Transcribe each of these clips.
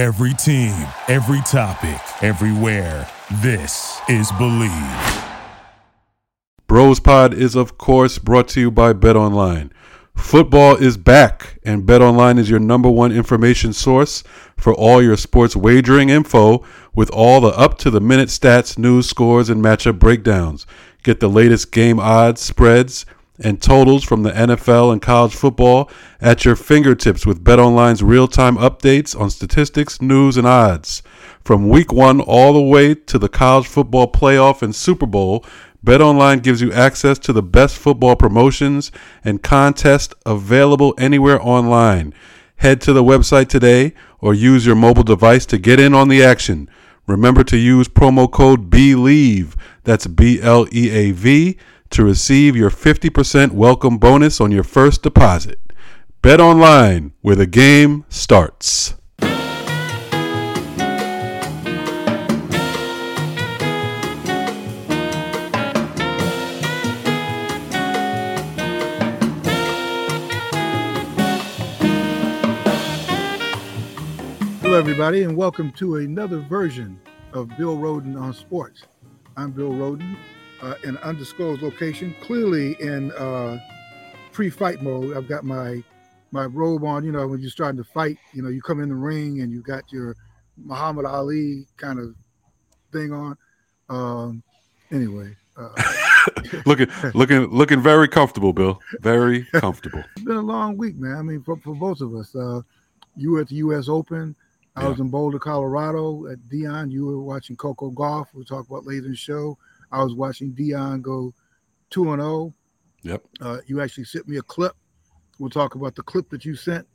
Every team, every topic, everywhere. This is Bleav. Bros Pod is, of course, brought to you by Bet Online. Football is back, and Bet Online is your number one information source for all your sports wagering info with all the up to the minute stats, news, scores, and matchup breakdowns. Get the latest game odds, spreads, and totals from the NFL and college football at your fingertips with BetOnline's real-time updates on statistics, news, and odds. From week 1 all the way to the college football playoff and Super Bowl, BetOnline gives you access to the best football promotions and contests available anywhere online. Head to the website today or use your mobile device to get in on the action. Remember to use promo code BLEAV, that's B L E A V, to receive your 50% welcome bonus on your first deposit. Bet online, where the game starts. Hello, everybody, and welcome to another version of Bill Rhoden on Sports. I'm Bill Rhoden, uh, in an undisclosed location, clearly in uh, pre-fight mode. I've got my my robe on. You know, when you're starting to fight, you know, you come in the ring and you got your Muhammad Ali kind of thing on. Um, anyway, uh, looking, looking, looking very comfortable, Bill. Very comfortable. it's been a long week, man. I mean, for, for both of us. Uh, you were at the U.S. Open. I was in Boulder, Colorado at Deion. You were watching Coco Gauff. We'll talk about later in the show. I was watching Deion go 2 and 0. Yep. Uh, you actually sent me a clip. We'll talk about the clip that you sent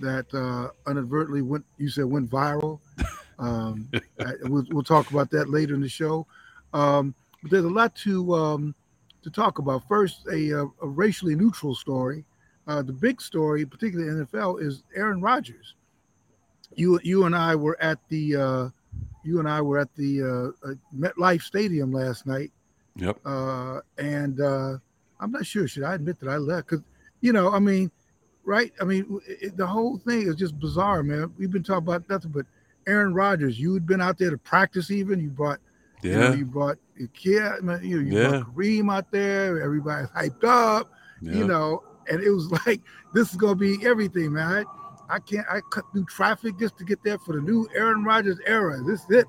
that uh, inadvertently went, you said went viral. Um, we'll, we'll, talk about that later in the show. Um, but there's a lot to um, to talk about. First, a, a, a racially neutral story. Uh, the big story, particularly NFL, is Aaron Rodgers you you and I were at the uh, you and I were at the uh, uh, MetLife Stadium last night. Yep. Uh, and uh, I'm not sure. Should I admit that I left? Because you know, I mean, right? I mean, it, the whole thing is just bizarre, man. We've been talking about nothing but Aaron Rodgers. You had been out there to practice, even. You brought. Yeah. You, know, you brought your kid. You, know, you yeah. brought Kareem out there. Everybody's hyped up. Yeah. You know, and it was like this is gonna be everything, man. I can't. I cut through traffic just to get there for the new Aaron Rodgers era. This is it.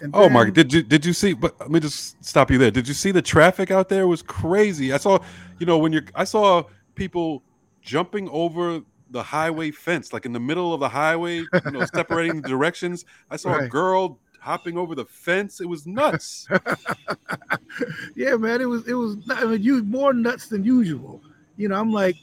And oh, Mark, did you did you see? But let me just stop you there. Did you see the traffic out there? It was crazy. I saw, you know, when you're, I saw people jumping over the highway fence, like in the middle of the highway, you know, separating the directions. I saw right. a girl hopping over the fence. It was nuts. yeah, man, it was it was. I mean, you more nuts than usual. You know, I'm like,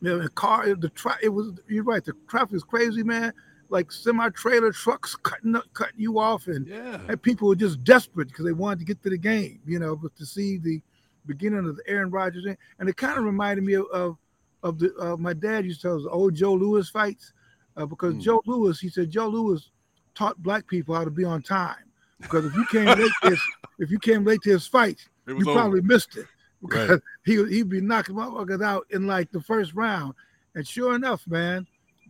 the car, the tra- it was you're right. The traffic is crazy, man. Like semi trailer trucks cutting up, cutting you off, and yeah. and people were just desperate because they wanted to get to the game, you know. But to see the beginning of the Aaron Rodgers, and it kind of reminded me of of, of the uh, my dad used to tell us old Joe Louis fights, uh, because mm. Joe Louis, he said Joe Louis taught black people how to be on time. Because if you came late to his, if you came late to his fight, you over. probably missed it because right. he he'd be knocking motherfuckers out in like the first round. And sure enough, man,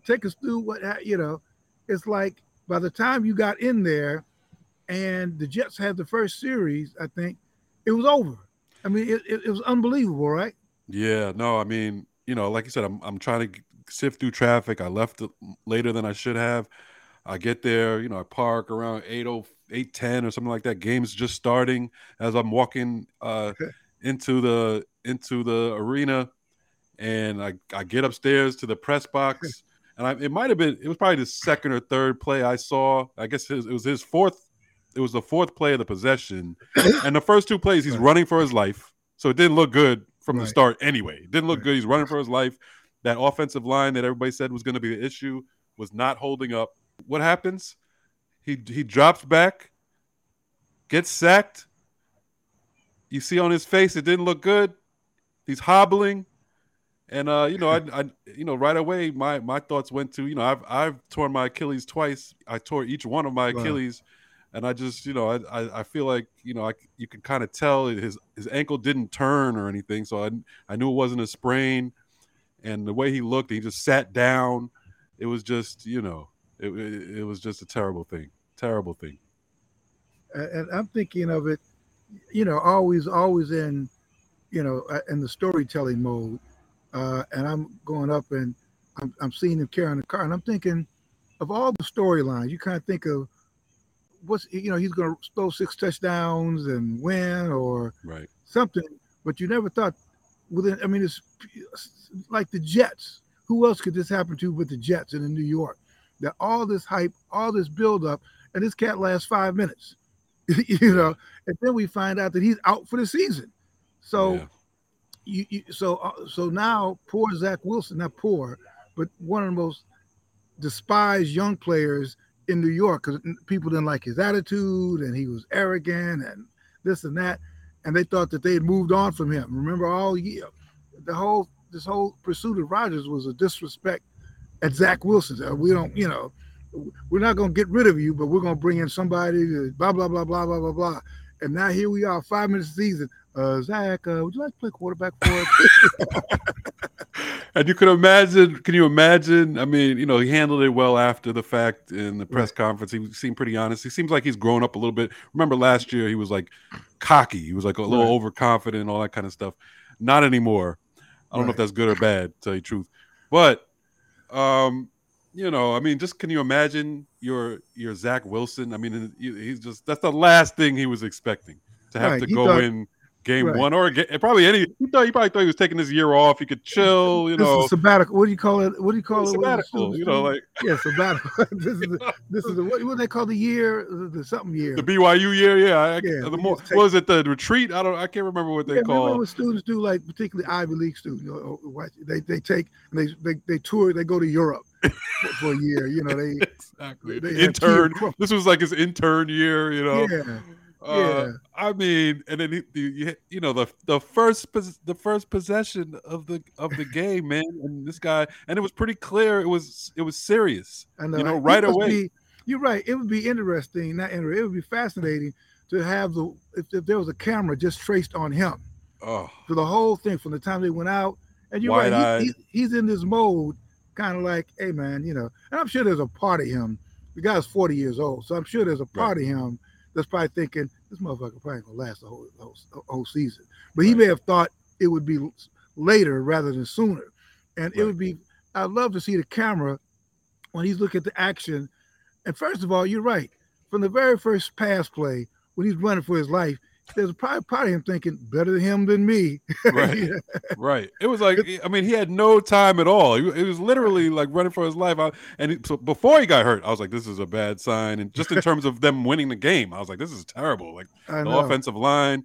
take us through what you know. It's like by the time you got in there, and the Jets had the first series, I think it was over. I mean, it, it, it was unbelievable, right? Yeah. No, I mean, you know, like you said, I'm I'm trying to sift through traffic. I left later than I should have. I get there, you know, I park around 8 8 10 or something like that. Game's just starting as I'm walking uh into the into the arena, and I I get upstairs to the press box, and I, it might have been it was probably the second or third play I saw. I guess his, it was his fourth. It was the fourth play of the possession, and the first two plays he's running for his life, so it didn't look good from right. the start. Anyway, it didn't look right. good. He's running for his life. That offensive line that everybody said was going to be the issue was not holding up. What happens? He he drops back, gets sacked, you see on his face it didn't look good. He's hobbling, and uh, you know, I, I, you know, right away my my thoughts went to you know I've I've torn my Achilles twice. I tore each one of my Achilles, and I just you know I I, feel like you know I you can kind of tell his his ankle didn't turn or anything, so I I knew it wasn't a sprain, and the way he looked, he just sat down. It was just you know It, it, it was just a terrible thing. Terrible thing. and I'm thinking of it, you know, always, always in, you know, uh, in the storytelling mode. Uh, and I'm going up and I'm, I'm seeing him carrying the car, and I'm thinking of all the storylines. You kind of think of what's, you know, he's going to throw six touchdowns and win or Right. something, but you never thought within. I mean, it's like the Jets. Who else could this happen to with the Jets and in New York? That all this hype, all this buildup, and this cat lasts five minutes, you know, and then we find out that he's out for the season. So, Yeah. you, you so uh, so now poor Zach Wilson, not poor, but one of the most despised young players in New York because people didn't like his attitude and he was arrogant and this and that, and they thought that they had moved on from him. Remember all year, the whole this whole pursuit of Rodgers was a disrespect at Zach Wilson. Uh, We don't, you know, we're not going to get rid of you, but we're going to bring in somebody to blah blah blah blah blah blah blah. And now here we are, five minutes season. Uh, Zach, uh, would you like to play quarterback for us? And you could imagine, can you imagine? I mean, you know, he handled it well after the fact in the press conference. He seemed pretty honest. He seems like he's grown up a little bit. Remember last year, he was like cocky. He was like a little Right. overconfident, all that kind of stuff. Not anymore. I don't know if that's good or bad, to tell you the truth. But, um, you know, I mean, just can you imagine your your Zach Wilson? I mean, he's just that's the last thing he was expecting to have Right, to go thought- in game Right. one or ga- probably any. He thought he probably thought he was taking this year off. He could chill, you this know. is sabbatical. What do you call it? What do you call it? sabbatical, you know, like yeah, sabbatical. this is the, this is the, what, what they call the year, the, something year. the BYU year, yeah. I, Yeah, the more take- was it the retreat? I don't, I can't remember what they yeah, call. when students do like particularly Ivy League students, you know, they they take and they they, they tour, they go to Europe for, a year. You know, they exactly they The have tea intern. This was like his intern year, you know. yeah, Uh, yeah. I mean, and then he, you, you know the the first pos- the first possession of the of the game, man, and this guy, and it was pretty clear it was it was serious. And you know, right away. be- you're right. It would be interesting, not interesting. It would be fascinating to have the if, if there was a camera just traced on him Oh, for the whole thing from the time they went out. And you're right. Wide-eyed. He, he, he's in this mode, kind of like, hey man, you know. And I'm sure there's a part of him. The guy's 40 years old, so I'm sure there's a part of him that's probably thinking this motherfucker probably gonna last the whole whole, whole season. But he Right. may have thought it would be later rather than sooner. And it would be. I'd love to see the camera when he's looking at the action. And first of all, you're right. From the very first pass play, when he's running for his life, there's probably part of him thinking better than him than me. right. Right. It was like I mean, he had no time at all. He, he was literally like running for his life. I, and he, so before he got hurt, I was like, "This is a bad sign." And just in terms of them winning the game, I was like, "This is terrible." Like the offensive line,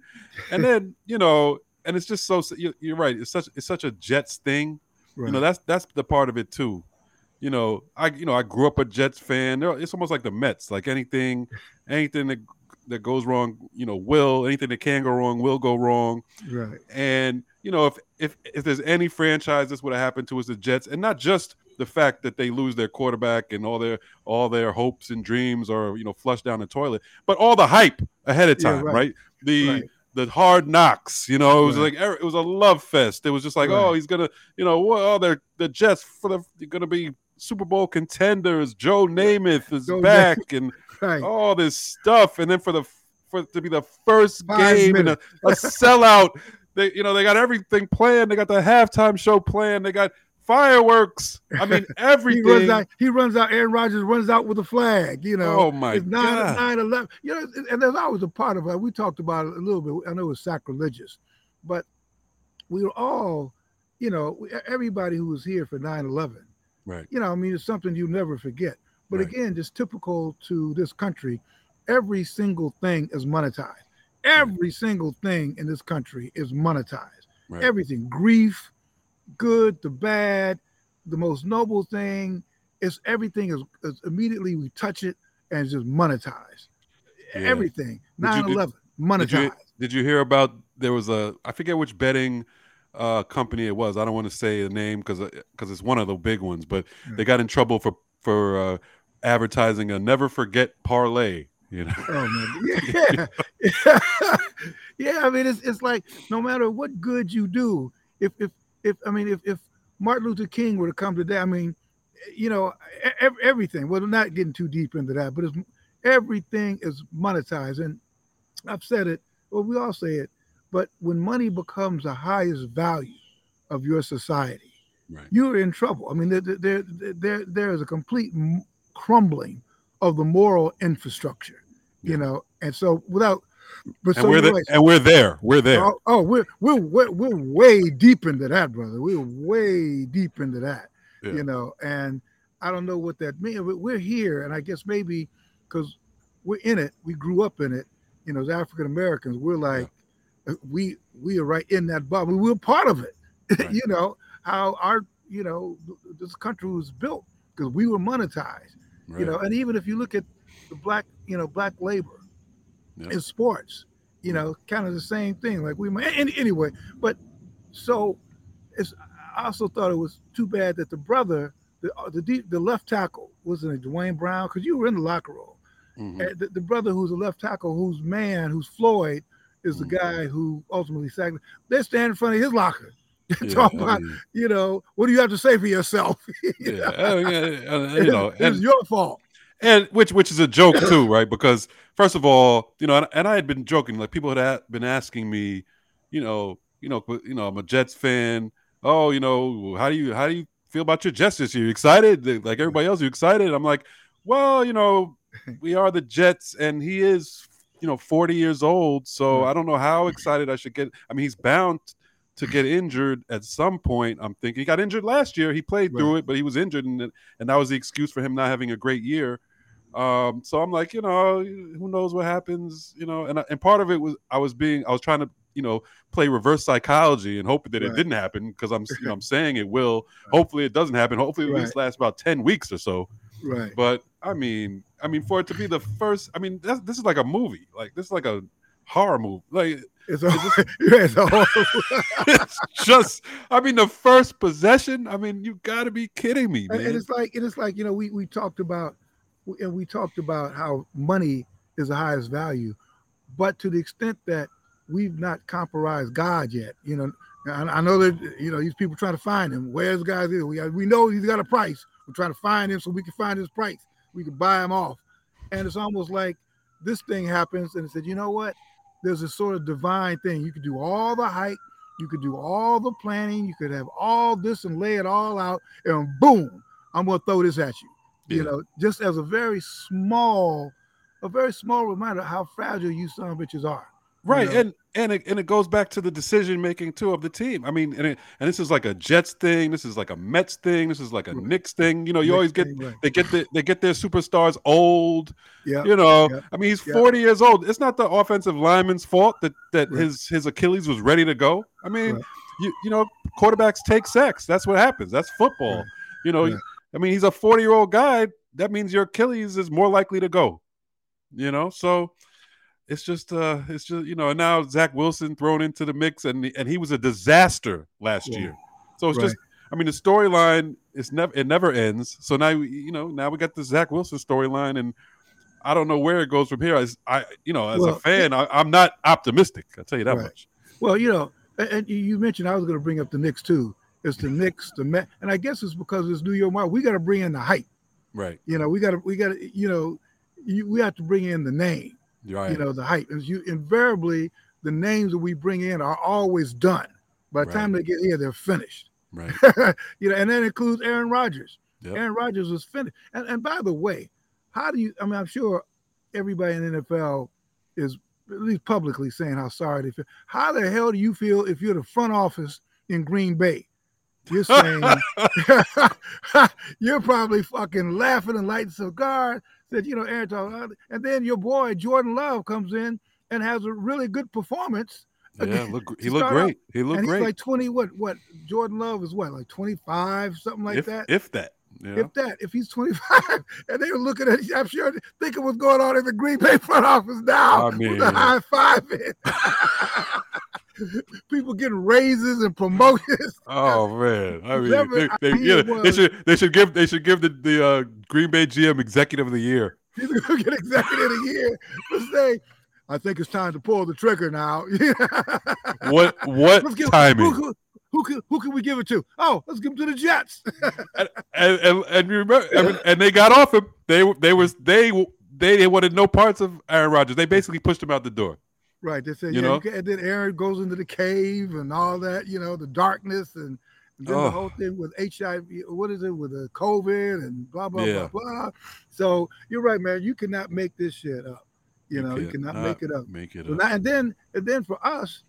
and then you know, and it's just so you- you're right. It's such it's such a Jets thing. Right. You know, that's that's the part of it too. You know, I you know I grew up a Jets fan. It's almost like the Mets. Like anything, anything that that goes wrong, you know, will anything that can go wrong will go wrong. right. And you know, if if if there's any franchise this would have happened to is the Jets, and not just the fact that they lose their quarterback and all their all their hopes and dreams are you know flushed down the toilet, but all the hype ahead of Yeah, time, right. right. The Right. the hard knocks, you know, it was Right. like it was a love fest. It was just like, oh, he's gonna, you know, well, oh, they're the Jets for the they're gonna be Super Bowl contenders. Joe Namath is Joe back, and Right. all this stuff, and then for the for to be the first Five game and a, a sellout. They, you know, they got everything planned. They got the halftime show planned. They got fireworks. I mean, he everything. runs out. He runs out. Aaron Rodgers runs out with a flag. You know. oh my it's nine, god! 9 11. You know, and there's always a part of it. We talked about it a little bit. I know it's sacrilegious, but we were all, you know, everybody who was here for 9 11, Right. you know, I mean, it's something you never forget. But Right. again, just typical to this country, every single thing is monetized. Every single thing in this country is monetized. Right. Everything, grief, good, the bad, the most noble thing, is everything is, is immediately we touch it and it's just monetized. Yeah. Everything. Did 9 did- 11, Did monetized. you did you hear about there was a I forget which betting uh company it was. I don't want to say the name because because it's one of the big ones, but they got in trouble for for uh, advertising a never forget parlay. You know, Oh man, yeah, yeah, yeah. I mean, it's it's like no matter what good you do, if if if I mean, if if Martin Luther King were to come today, I mean, you know, everything. Well, I'm not getting too deep into that, but it's everything is monetized. And I've said it, well, we all say it, but when money becomes the highest value of your society, Right. you're in trouble. I mean, there, there, there, there is a complete crumbling of the moral infrastructure, you know. And so, without, but And so we're you're there, and we're there. We're there. Oh, oh, we're, we're we're we're way deep into that, brother. We're way deep into that, Yeah. you know. And I don't know what that means. But we're here, and I guess maybe because we're in it, we grew up in it. You know, as African Americans, we're like, uh, we we are right in that bubble. We're part of it. Right. you know how our you know this country was built because we were monetized. Right. You know, and even if you look at the black, you know, black labor Yeah. in sports, you know, kind of the same thing. Like we might any, anyway, but so it's. I also thought it was too bad that the brother, the uh, the deep, the left tackle, wasn't it Duane Brown? Because you were in the locker room. Mhm. And the, the brother who's a left tackle, whose man, who's Floyd, is the Mhm. guy who ultimately sacked. they stand in front of his locker, Yeah, about, mean, you know, what do you have to say for yourself? You yeah, know? uh, uh, you know, it's and, your fault. and which which is a joke too, right? Because first of all, you know, and, and I had been joking, like people had a- been asking me, you know, you know, you know, I'm a Jets fan. Oh, you know, how do you how do you feel about your Jets this year? You excited? Like everybody else, you excited? I'm like, well, you know, we are the Jets, and he is, you know, 40 years old, so. I don't know how excited I should get. I mean, he's bound to get injured at some point. I'm thinking he got injured last year. He played through it, but he was injured, and and that was the excuse for him not having a great year. Um, so I'm like, you know, who knows what happens, you know? And and part of it was I was being I was trying to you know play reverse psychology and hope that it didn't happen because I'm you know I'm saying it will. Hopefully it doesn't happen. Hopefully it at least lasts about ten weeks or so. Right. But I mean, I mean, for it to be the first, I mean, that's, this is like a movie. Like this is like a horror movie. Like It's a, it's a whole, it's just, I mean, the first possession. I mean, you got to be kidding me, man. and it's like and it's like you know we we talked about and we talked about how money is the highest value, but to the extent that we've not compromised God yet, you know. I, I know that you know these people trying to find him. Where's the guy? Is? We we know he's got a price. We're trying to find him so we can find his price. We can buy him off, and it's almost like this thing happens and it said, you know what? There's a sort of divine thing. You could do all the hype, you could do all the planning, you could have all this and lay it all out, and boom, I'm gonna throw this at you. You know, just as a very small, a very small reminder of how fragile you son bitches are. Right, know? and and it, and it goes back to the decision making too of the team. I mean, and it, and this is like a Jets thing. This is like a Mets thing. This is like a Right. Knicks thing. You know, you always get Right. they get the, they get their superstars old. Yeah. You know, yeah, I mean, he's yeah. 40 years old. It's not the offensive lineman's fault that that Right. his his Achilles was ready to go. I mean, you you know, quarterbacks take sex. That's what happens. That's football. You know. I mean, he's a 40 year old guy. That means your Achilles is more likely to go. You know, so it's just uh it's just you know and now Zach Wilson thrown into the mix and and he was a disaster last Yeah. year. So it's Right. just I mean the storyline is never it never ends. So now you know now we got the Zach Wilson storyline and I don't know where it goes from here. As I you know as a Well, fan I, I'm not optimistic. I'll tell you that Right. much. Well, you know, and, you- mentioned I was going to bring up the Knicks too. It's the Knicks, the Met, and I guess it's because it's New York. We got to bring in the hype. Right. You know, we got to, we got to, you know, you, we have to bring in the name. Right. You know, the hype. And you invariably the names that we bring in are always done. By the Right. time they get here, they're finished. right. you know, and that includes Aaron Rodgers. Yep. Aaron Rodgers was finished. And, and by the way, how do you? I mean, I'm sure everybody in the NFL is at least publicly saying how sorry they feel. How the hell do you feel if you're the front office in Green Bay? You're saying you're probably fucking laughing and lighting cigar. Said, you know, talk- and then your boy Jordan Love comes in and has a really good performance. Yeah, look he looked great. He looked great. and he's great. like 20, what, what? Jordan Love is what, like 25, something like if, that? if that. Know? If that, if he's 25, and they were looking at, I'm sure thinking what's going on in the Green Bay front office now. I mean- with the high five People getting raises and promotions. Oh man! I mean, they, they, yeah, they should they should give they should give the the uh, Green Bay GM Executive of the Year. People gonna get executive of the year for say, I think it's time to pull the trigger now. What what Let's timing? Who, who- who can who can we give it to? Oh, let's give it to the Jets. and, and, and, and you remember, and, and they got off him. They they was they they they wanted no parts of Aaron Rodgers. They basically pushed him out the door. Right. They said, You yeah, know? and then Aaron goes into the cave and all that, you know, the darkness and, and then Oh. the whole thing with HIV, what is it with the COVID and blah blah Yeah. blah blah. So you're right, man. You cannot make this shit up. You, know, you cannot make it up. Make it So up. now, and then and then for us,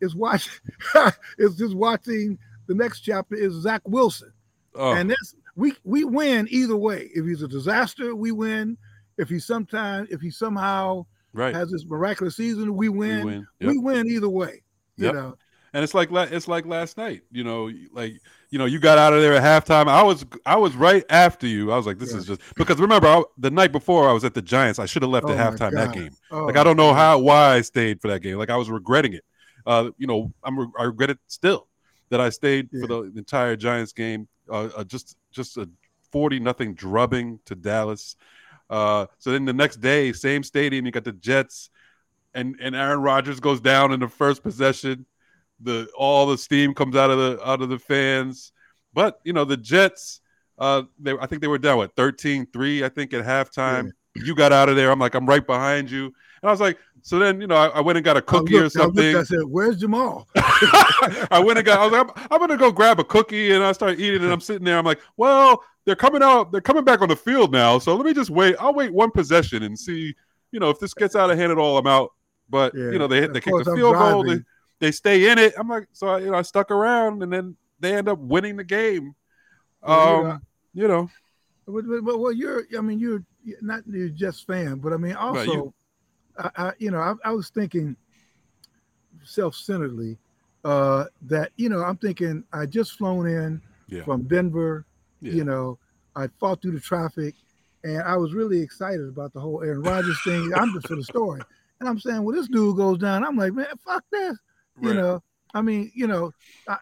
it's watch it's just watching the next chapter is Zach Wilson. oh, And this we we win either way. If he's a disaster, we win. If he sometimes if he somehow right. has this miraculous season, we We win. win. We win either way. You Yep. know. And it's like it's like last night, you know, like you know, you got out of there at halftime. I was I was right after you. I was like, this Yeah. is just because remember I, the night before I was at the Giants. I should have left Oh at halftime that game. Oh, Like I don't know how why I stayed for that game. Like I was regretting it. Uh, you know, I'm I regret it still that I stayed Yeah. for the entire Giants game. Uh, uh, just just a forty nothing drubbing to Dallas. Uh, so then the next day, same stadium, you got the Jets, and and Aaron Rodgers goes down in the first possession. The all the steam comes out of the out of the fans, but you know the Jets. Uh, they I think they were down what 13-3, I think at halftime. You got out of there. I'm like, I'm right behind you. And I was like, so then, you know, I, I went and got a cookie or looked- I looked, something. I said, "Where's Jamal?" I went and got. I was like, I'm, I'm gonna go grab a cookie, and I started eating. And I'm sitting there. I'm like, well, they're coming out. They're coming back on the field now. So let me just wait. I'll wait one possession and see. You know, if this gets out of hand at all, I'm out. But Yeah, you know, they hit. They kick the field goal. They, they stay in it. I'm like, so I, you know, I stuck around, and then they end up winning the game. Well, you Um, you know, but well, you're. I mean, you're you're not you're just fan, but I mean, also, you- I, I you know, I, I was thinking self-centeredly uh, that you know, I'm thinking I just flown in Yeah. from Denver. Yeah. You know, I fought through the traffic, and I was really excited about the whole Aaron Rodgers thing. I'm just for the story, and I'm saying, well, this dude goes down. I'm like, man, fuck this. You know, I mean, you know, I,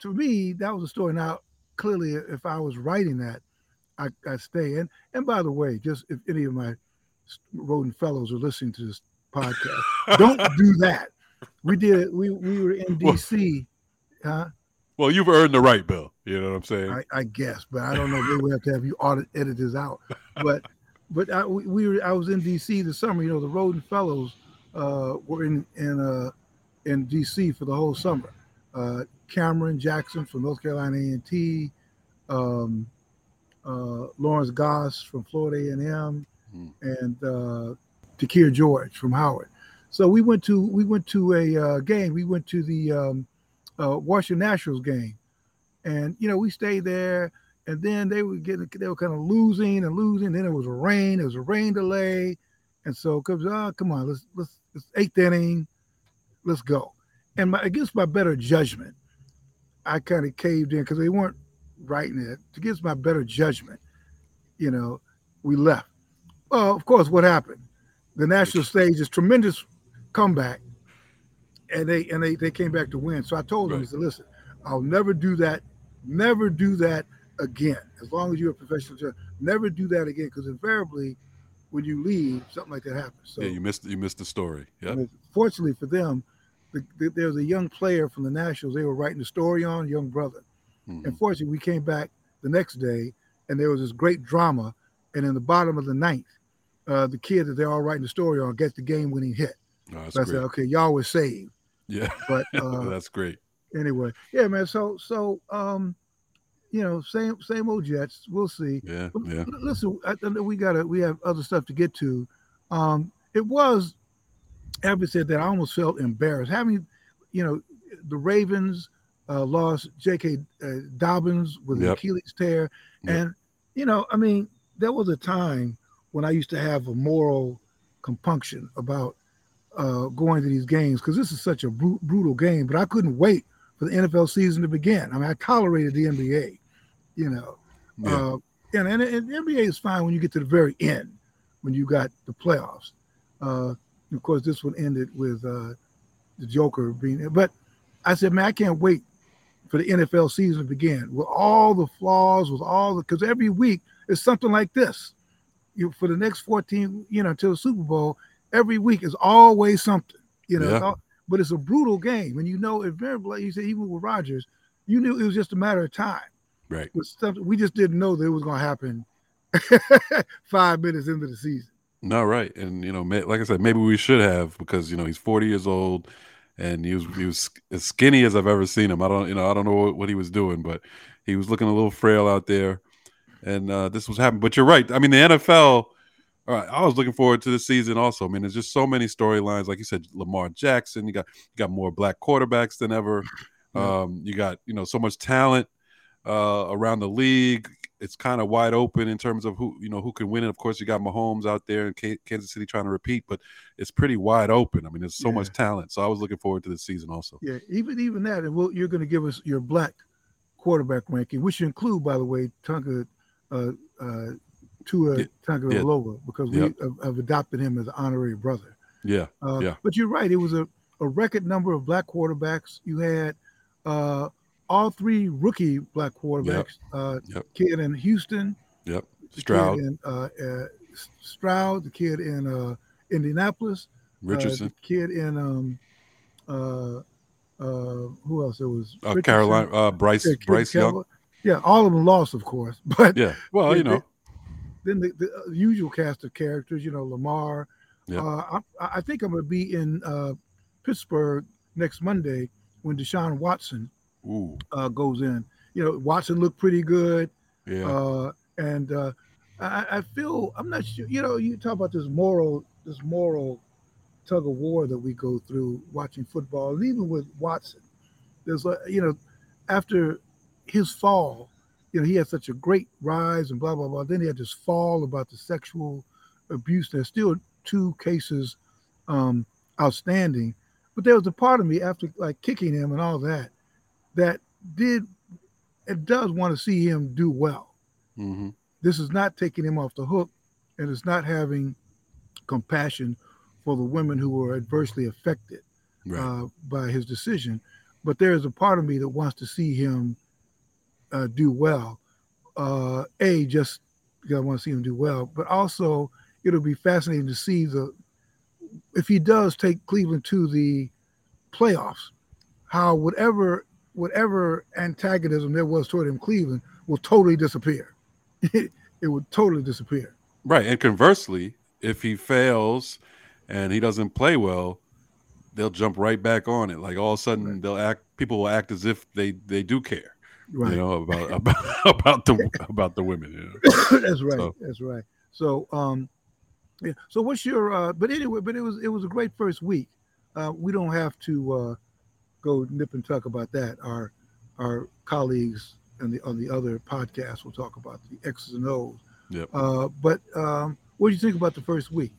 to me, that was a story. Now, clearly, if I was writing that, I, I stay in. And by the way, just if any of my Rhoden fellows are listening to this podcast, don't do that. We did. We we were in D.C. Huh? Well, you've earned the right, Bill. You know what I'm saying? I, I guess, but I don't know. Maybe we have to have you audit edit this out. But but I, we, we were. I was in D.C. this summer. You know, the Rhoden fellows uh, were in in uh, in D.C. for the whole summer. Uh, Cameron Jackson from North Carolina A&T, um, uh, Lawrence Goss from Florida A&M, Hmm. and uh, Takir George from Howard. So we went to we went to a uh, game. We went to the um, uh, Washington Nationals game, and you know we stayed there. And then they were getting they were kind of losing and losing. Then it was a rain. It was a rain delay, and so comes oh come on let's let's it's eighth inning, let's go. And my, against my better judgment, I kind of caved in because they weren't writing it. Against my better judgment, you know, we left. Well, of course, what happened? The national stage is tremendous comeback, and they and they they came back to win. So I told them, I said, listen, I'll never do that, never do that again. As long as you're a professional judge, never do that again because invariably, when you leave, something like that happens. So yeah, you missed. You missed the story. Yeah. Fortunately for them, the, the, there was a young player from the Nationals they were writing the story on, young brother. Mhm. And fortunately, we came back the next day, and there was this great drama. And in the bottom of the ninth, uh, the kid that they're all writing the story on gets the game-winning hit. Oh, that's So I great. said, okay, y'all were saved. Yeah, But uh, that's great. anyway, yeah, man. So so um, you know, same same old Jets. We'll see. Yeah, But yeah. Listen, I, we gotta we have other stuff to get to. Um, it was, Abby said that I almost felt embarrassed having, you know, the Ravens uh, lost J.K. Uh, Dobbins with an Yep. Achilles tear, Yep. and you know, I mean, there was a time when I used to have a moral compunction about uh, going to these games because this is such a bru- brutal game, but I couldn't wait for the NFL season to begin. I mean, I tolerated the NBA, you know. Yeah. Uh, and, and, and the NBA is fine when you get to the very end, when you got the playoffs. Uh, of course, this one ended with uh, the Joker being. But I said, man, I can't wait for the NFL season to begin with all the flaws, with all the because every week is something like this. You for the next 14, you know, until the Super Bowl, every week is always something, you know. Yeah. it's all- but it's a brutal game, and you know, it very like you said, even with Rodgers, you knew it was just a matter of time. Right. With stuff we just didn't know that it was going to happen five minutes into the season. No, right, and you know, like I said, maybe we should have because you know he's forty years old, and he was he was as skinny as I've ever seen him. I don't, you know, I don't know what, what he was doing, but he was looking a little frail out there, and uh, this was happening. But you're right. I mean, the NFL. All right, I was looking forward to the season also. I mean, there's just so many storylines. Like you said, Lamar Jackson. You got you got more black quarterbacks than ever. Um, you got you know so much talent uh, around the league. It's kind of wide open in terms of who you know who can win. And of course, you got Mahomes out there in K- Kansas City trying to repeat, but it's pretty wide open. I mean, there's so Yeah. much talent. So I was looking forward to the season also. Yeah, even even that, and we'll, you're going to give us your black quarterback ranking, which include, by the way, Tonka uh, uh, Tua Yeah, Tonka yeah. Because we Yep. have, adopted him as an honorary brother. Yeah, Uh, Yeah. But you're right; it was a, a record number of black quarterbacks. You had uh, all three rookie black quarterbacks. Uh, Yep. Kid in Houston, yep. Stroud, in uh, uh, Stroud, the kid in uh, Indianapolis, uh, Richardson, the kid in um, uh, uh, who else? It was uh. Carolina, uh, Bryce, Yeah, Bryce Young. Yeah, all of them lost, of course. But Yeah. Well, you know, then the, the uh, usual cast of characters, you know, Lamar. Yeah. Uh, I, I think I'm going to be in uh, Pittsburgh next Monday when Deshaun Watson ooh, uh, goes in. You know, Watson looked pretty good. yeah, Uh, and uh, I, I feel I'm not sure. You know, you talk about this moral, this moral tug of war that we go through watching football, and even with Watson, there's like you know, after his fall, you know, he had such a great rise and blah blah blah. Then he had this fall about the sexual abuse. There's still two cases um, outstanding, but there was a part of me after like kicking him and all that that did it does want to see him do well hmm this is not taking him off the hook and it's not having compassion for the women who were adversely affected right, uh, by his decision but there is a part of me that wants to see him uh, do well uh, a just because i want to see him do well but also it'll be fascinating to see the if he does take cleveland to the playoffs how whatever whatever antagonism there was toward him cleveland will totally disappear it would totally disappear right. And conversely, if he fails and he doesn't play well, they'll jump right back on it. Like all of a sudden, Right. they'll act. People will act as if they they do care. Right You know about about about the about the women. You know? that's right. So- That's right. So, um, yeah. So, what's your? Uh, but anyway, but it was it was a great first week. Uh, we don't have to uh, go nip and tuck about that. Our our colleagues and the on the other podcasts will talk about the X's and O's. Yep. Uh, but um, what do you think about the first week?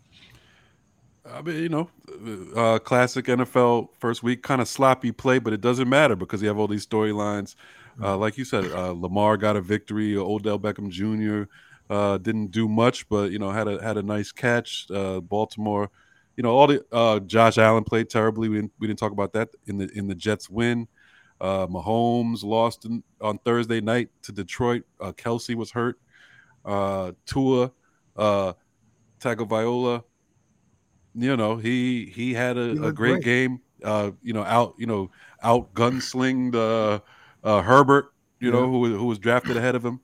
I mean, you know, uh, classic NFL first week, kind of sloppy play, but it doesn't matter because you have all these storylines. Uh, like you said, uh, Lamar got a victory. Odell Beckham Jr. Uh, didn't do much, but you know had a had a nice catch. Uh, Baltimore, you know, all the uh, Josh Allen played terribly. We didn't, we didn't talk about that in the in the Jets win. Uh, Mahomes lost in, on Thursday night to Detroit. Uh, Kelsey was hurt. Uh, Tua, uh, Tagovailoa, you know, he he had a, He a great great. game. Uh, you know, out you know out gunslinged uh, Herbert. You know, who was- who was drafted ahead of him.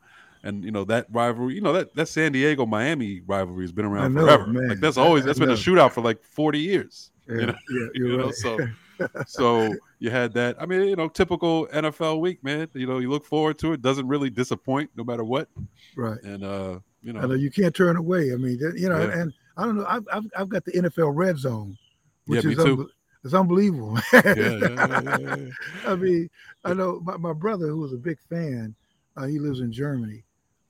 And you know that rivalry, you know that that San Diego Miami rivalry has been around know, forever. man. Like that's always that's been a shootout for like forty years. Yeah, You know, yeah, you know, right. so so you had that. I mean, you know, typical NFL week, man. You know, you look forward to it. Doesn't really disappoint, no matter what. right. And uh, you know you can't turn away. I mean, you know, Yeah. and I don't know. I've, I've I've got the NFL Red Zone, Yeah, which me is it's unbelievable. yeah, yeah, yeah, yeah, yeah. I mean, I know my, my brother, who was a big fan, uh, he lives in Germany.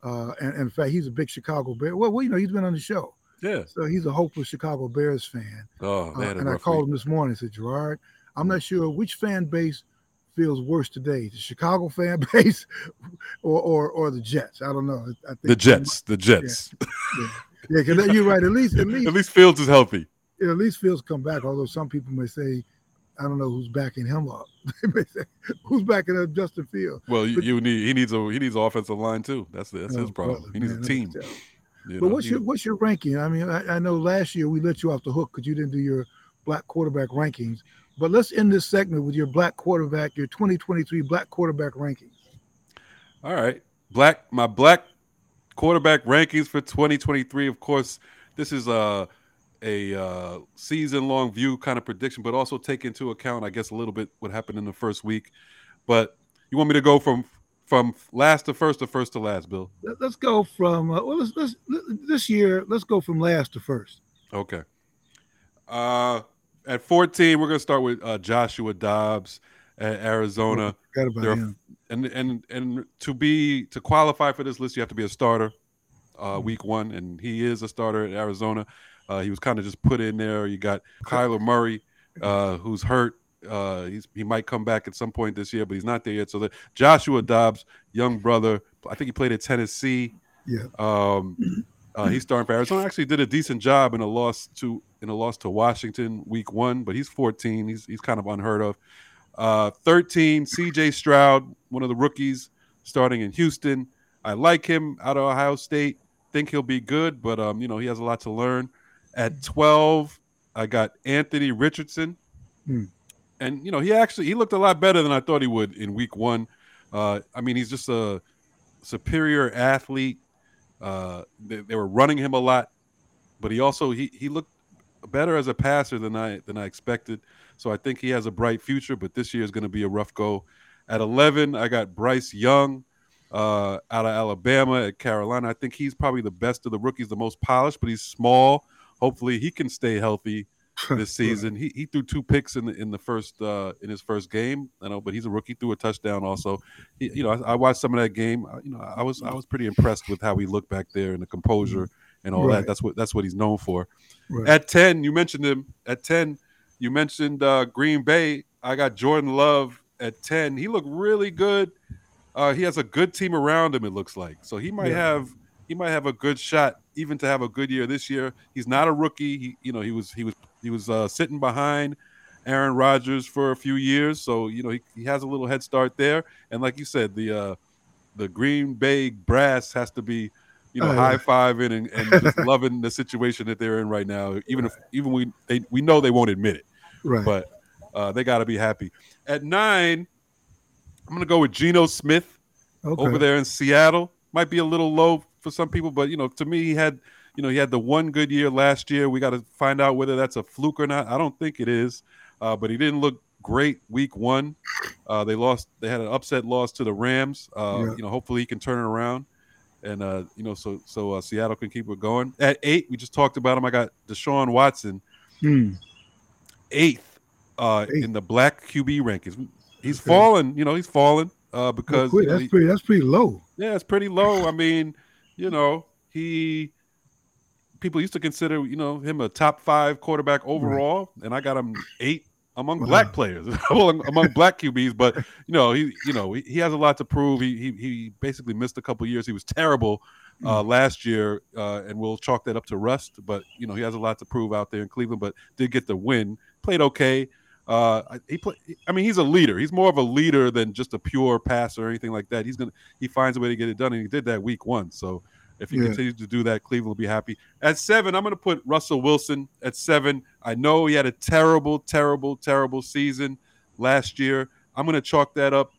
Uh, and, and in fact, he's a big Chicago Bear. Well, well, you know, he's been on the show. yeah. So he's a hopeless Chicago Bears fan. Oh, Uh, had a and I called week. him this morning and said, Gerard, I'm not sure which fan base feels worse today, the Chicago fan base or or, or the Jets. I don't know. I think The Jets, the Jets. Yeah, because you're right. At least, at least, At least Fields is healthy. At least Fields come back. Although some people may say, I don't know who's backing him up. They may say, who's backing up Justin Fields? Well, you, you need he needs a he needs an offensive line too. That's that's his Oh, problem. brother, he needs man, a team. you But know? what's your what's your ranking? I mean, I, I know last year we let you off the hook because you didn't do your black quarterback rankings. But let's end this segment with your black quarterback, your 2023 black quarterback rankings. All right. Black my black quarterback rankings for 2023. Of course, this is a a uh, season long view kind of prediction, but also take into account, I guess, a little bit what happened in the first week. But you want me to go from from last to first or first to last, Bill? Let- Let's go from uh, well, let's, let's this year. Let's go from last to first. Okay. Uh, at 14, we're gonna start with uh, Joshua Dobbs at Arizona. Forgot about him. and and and to be to qualify for this list, you have to be a starter, uh, week one, and he is a starter at Arizona. Uh, he was kind of just put in there. You got Kyler Murray, uh, who's hurt. Uh, he's, he might come back at some point this year, but he's not there yet. So the Joshua Dobbs, young brother, I think he played at Tennessee. Yeah. Um, uh, he's starting for Arizona. Actually, did a decent job in a loss to in a loss to Washington week one, but he's 14. He's he's kind of unheard of. Uh, 13, CJ Stroud, one of the rookies starting in Houston. I like him out of Ohio State. Think he'll be good, but um, you know, he has a lot to learn. At 12, I got Anthony Richardson. Hmm. And you know, he actually he looked a lot better than I thought he would in week one. Uh, I mean, he's just a superior athlete. Uh, they, they were running him a lot, but he also he he looked better as a passer than I than I expected. So I think he has a bright future, but this year is going to be a rough go. At 11, I got Bryce Young uh, out of Alabama at Carolina. I think he's probably the best of the rookies, the most polished, but he's small. Hopefully, he can stay healthy this season. He, he threw two picks in the in the first uh, in his first game. I know, but he's a rookie. Threw a touchdown also. He, you know, I, I watched some of that game. I- You know, I was I was pretty impressed with how he looked back there and the composure and all Right. that. That's what that's what he's known for. Right. At ten, you mentioned him. At ten, you mentioned uh, Green Bay. I got Jordan Love at ten. He looked really good. Uh, he has a good team around him. It looks like so he might Yeah. have he might have a good shot even to have a good year this year. He's not a rookie. He you know he was he was he was uh, sitting behind Aaron Rodgers for a few years, so you know he, he has a little head start there. And like you said, the uh, the Green Bay brass has to be you know Oh, high fiving and, and just loving the situation that they're in right now. Even if even we they we know they won't admit it, Right. but uh, they got to be happy. At nine, I'm gonna go with Geno Smith okay. over there in Seattle. Might be a little low for some people, but you know, to me, he had you know he had the one good year last year. We got to find out whether that's a fluke or not. I don't think it is, uh, but he didn't look great week one. Uh, they lost. They had an upset loss to the Rams. Uh, Yeah. You know, hopefully he can turn it around, and uh, you know, so so uh, Seattle can keep it going. At eight, we just talked about him. I got Deshaun Watson Hmm. eighth uh, Eighth. in the black QB rankings. He's Okay. fallen. You know, he's fallen uh, because you know, that's he- pretty. That's pretty low. yeah, it's pretty low. I mean, you know, he people used to consider, you know, him a top five quarterback overall, and I got him eight among Wow. black players, among black QBs. But you know, he you know he, he has a lot to prove. He he, he basically missed a couple years. He was terrible uh, last year, uh, and we'll chalk that up to rust. But you know, he has a lot to prove out there in Cleveland. But did get the win. Played okay. Uh, he play, I mean, he's a leader. He's more of a leader than just a pure passer or anything like that. He's gonna he finds a way to get it done, and he did that week one. So if he Yeah. continues to do that, Cleveland will be happy. At seven, I'm gonna put Russell Wilson at seven. I know he had a terrible, terrible, terrible season last year. I'm gonna chalk that up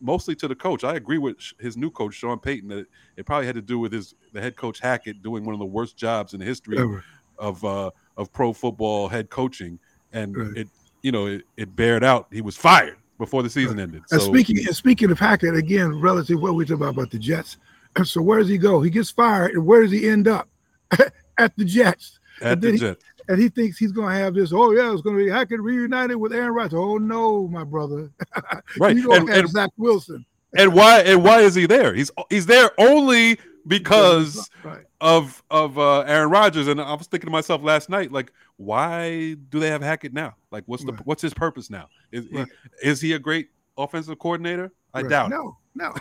mostly to the coach. I agree with his new coach, Sean Payton, that it probably had to do with his the head coach Hackett doing one of the worst jobs in the history Ever. of uh, of pro football head coaching, and Right. it you know it, it bared out. He was fired before the season ended. And speaking and speaking of Hackett again, relative to what we talked about about the Jets. And So where does he go? He gets fired, and where does he end up? At the Jets. at and the he- Jets, And he thinks he's going to have this. Oh yeah, it's going to be Hackett reunited with Aaron Rodgers. Oh no, my brother. right? Going And, and, Zach Wilson and why and why is he there? He's he's there only because right. Of of uh, Aaron Rodgers. And I was thinking to myself last night, like, why do they have Hackett now? Like, what's the Right. what's his purpose now? Is Right. is he a great offensive coordinator? I Right. doubt. it. No, no,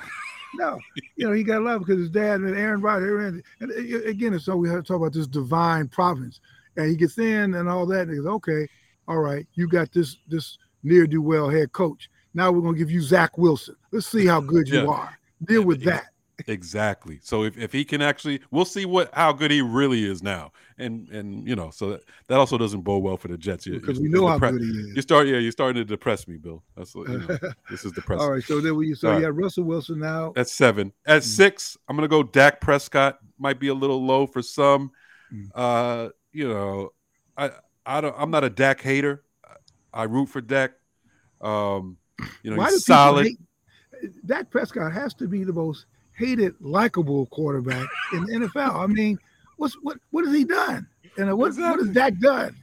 no. You know, he got love because his dad and Aaron Rodgers. And, again, so we have to talk about this divine providence. And he gets in and all that. And he goes, okay, all right, you got this this near do well head coach. Now we're gonna give you Zach Wilson. Let's see how good you Yeah. are. Deal with that. Exactly. So if, if he can actually, we'll see what how good he really is now, and and you know, so that, that also doesn't bode well for the Jets. You- because we know you how depre- good he is. You start, yeah, you're starting to depress me, Bill. That's what you know, this is depressing. All right, so then we so All you right. have Russell Wilson now. at seven. At Mm. six, I'm gonna go Dak Prescott. Might be a little low for some. Mm. Uh, you know, I I don't. I'm not a Dak hater. I root for Dak. Um, you know, Why he's solid. hate- Dak Prescott has to be the most hated, likable quarterback in the NFL. I mean, what's what what has he done? And what what has Exactly. Dak done?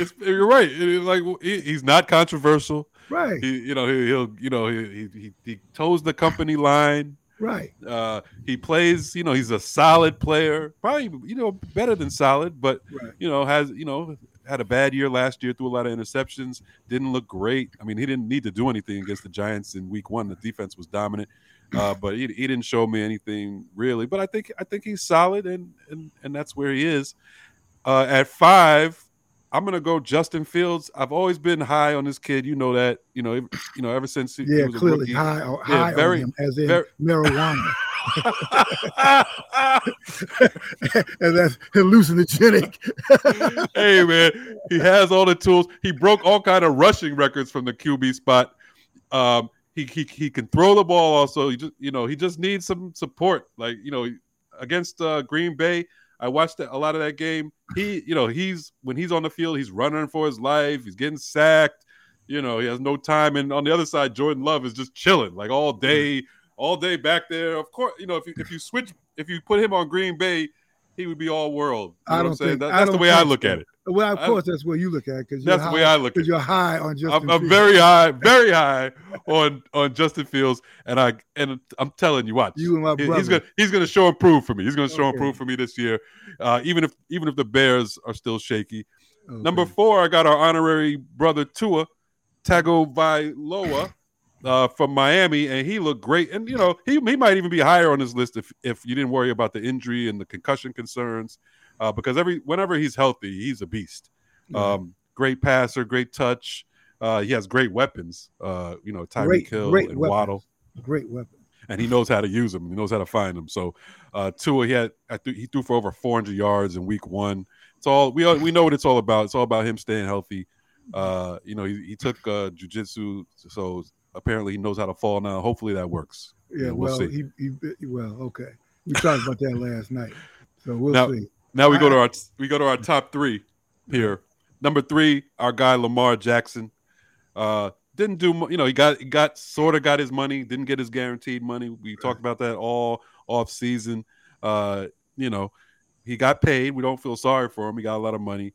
It's- you're right. It like he- he's not controversial. Right, He, you know, he, he'll, you know, he, he he he toes the company line. right. Uh, he plays. You know, he's a solid player. Probably, you know, better than solid, but Right. you know, has you know had a bad year last year, threw a lot of interceptions, didn't look great. I mean, he didn't need to do anything against the Giants in Week One. The defense was dominant, uh, but he, he didn't show me anything really. But I think I think he's solid, and and and that's where he is. Uh, at five, I'm gonna go Justin Fields. I've always been high on this kid. You know that. You know, you know, ever since he, he Yeah, was a clearly rookie. high, Yeah, high very- on him, as in very- marijuana, and that's hallucinogenic. hey man, he has all the tools. He broke all kind of rushing records from the QB spot. Um, he, he he can throw the ball. Also, he just you know he just needs some support. Like you know, against uh, Green Bay, I watched a lot of that game. He you know he's when he's on the field, he's running for his life. He's getting sacked. You know, he has no time. And on the other side, Jordan Love is just chilling like all day, all day back there. Of course, you know if you, if you switch, if you put him on Green Bay, he would be all world. You I don't think- That- that's the don't way I look at it. well, of I- course, that's where you look at it because That's the way I look at because it. you're high on Justin. I'm, I'm very high, very high on on Justin Fields, and I and I'm telling you, watch. You and my He- brother. he's gonna he's gonna show improve for me. He's gonna show Okay. improve for me this year, uh, even if even if the Bears are still shaky. Okay. Number four, I got our honorary brother Tua Tagovailoa uh, from Miami, and he looked great. And you know, he he might even be higher on this list if if you didn't worry about the injury and the concussion concerns, uh, because every whenever he's healthy, he's a beast. Yeah. Um, great passer, great touch. Uh, he has great weapons. Uh, you know, Tyreek Hill great and weapons. Waddle, great weapon. and he knows how to use them. He knows how to find them. So, uh, Tua, he had I th- he threw for over 400 yards in Week One. It's all we all- we know what it's all about. It's all about him staying healthy. Uh, you know, he, he took uh, jujitsu, so apparently he knows how to fall now. Hopefully that works. Yeah, Yeah, we'll well, see. he, he well, okay. We talked about that last night, so we'll Now- see. Now we go to our we go to our top three here. Number three, our guy Lamar Jackson. Uh, didn't do you know he got he got sort of got his money, didn't get his guaranteed money. We talked about that all off season. Uh, you know, he got paid. We don't feel sorry for him. He got a lot of money.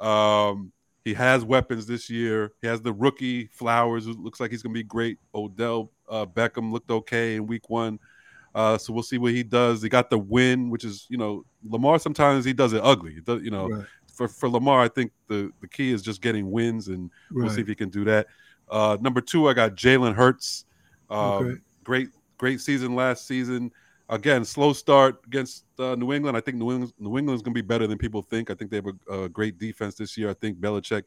Um, he has weapons this year. He has the rookie Flowers, who looks like he's gonna be great. Odell uh, Beckham looked okay in week one. Uh, so we'll see what he does. He got the win, which is, you know, Lamar sometimes he does it ugly. Does, you know, Right, for, for Lamar, I think the, the key is just getting wins, and we'll see if he can do that. Uh, number two, I got Jalen Hurts. Um, Okay. Great, great season last season. Again, slow start against uh, New England. I think New England, New England's going to be better than people think. I think they have a, a great defense this year. I think Belichick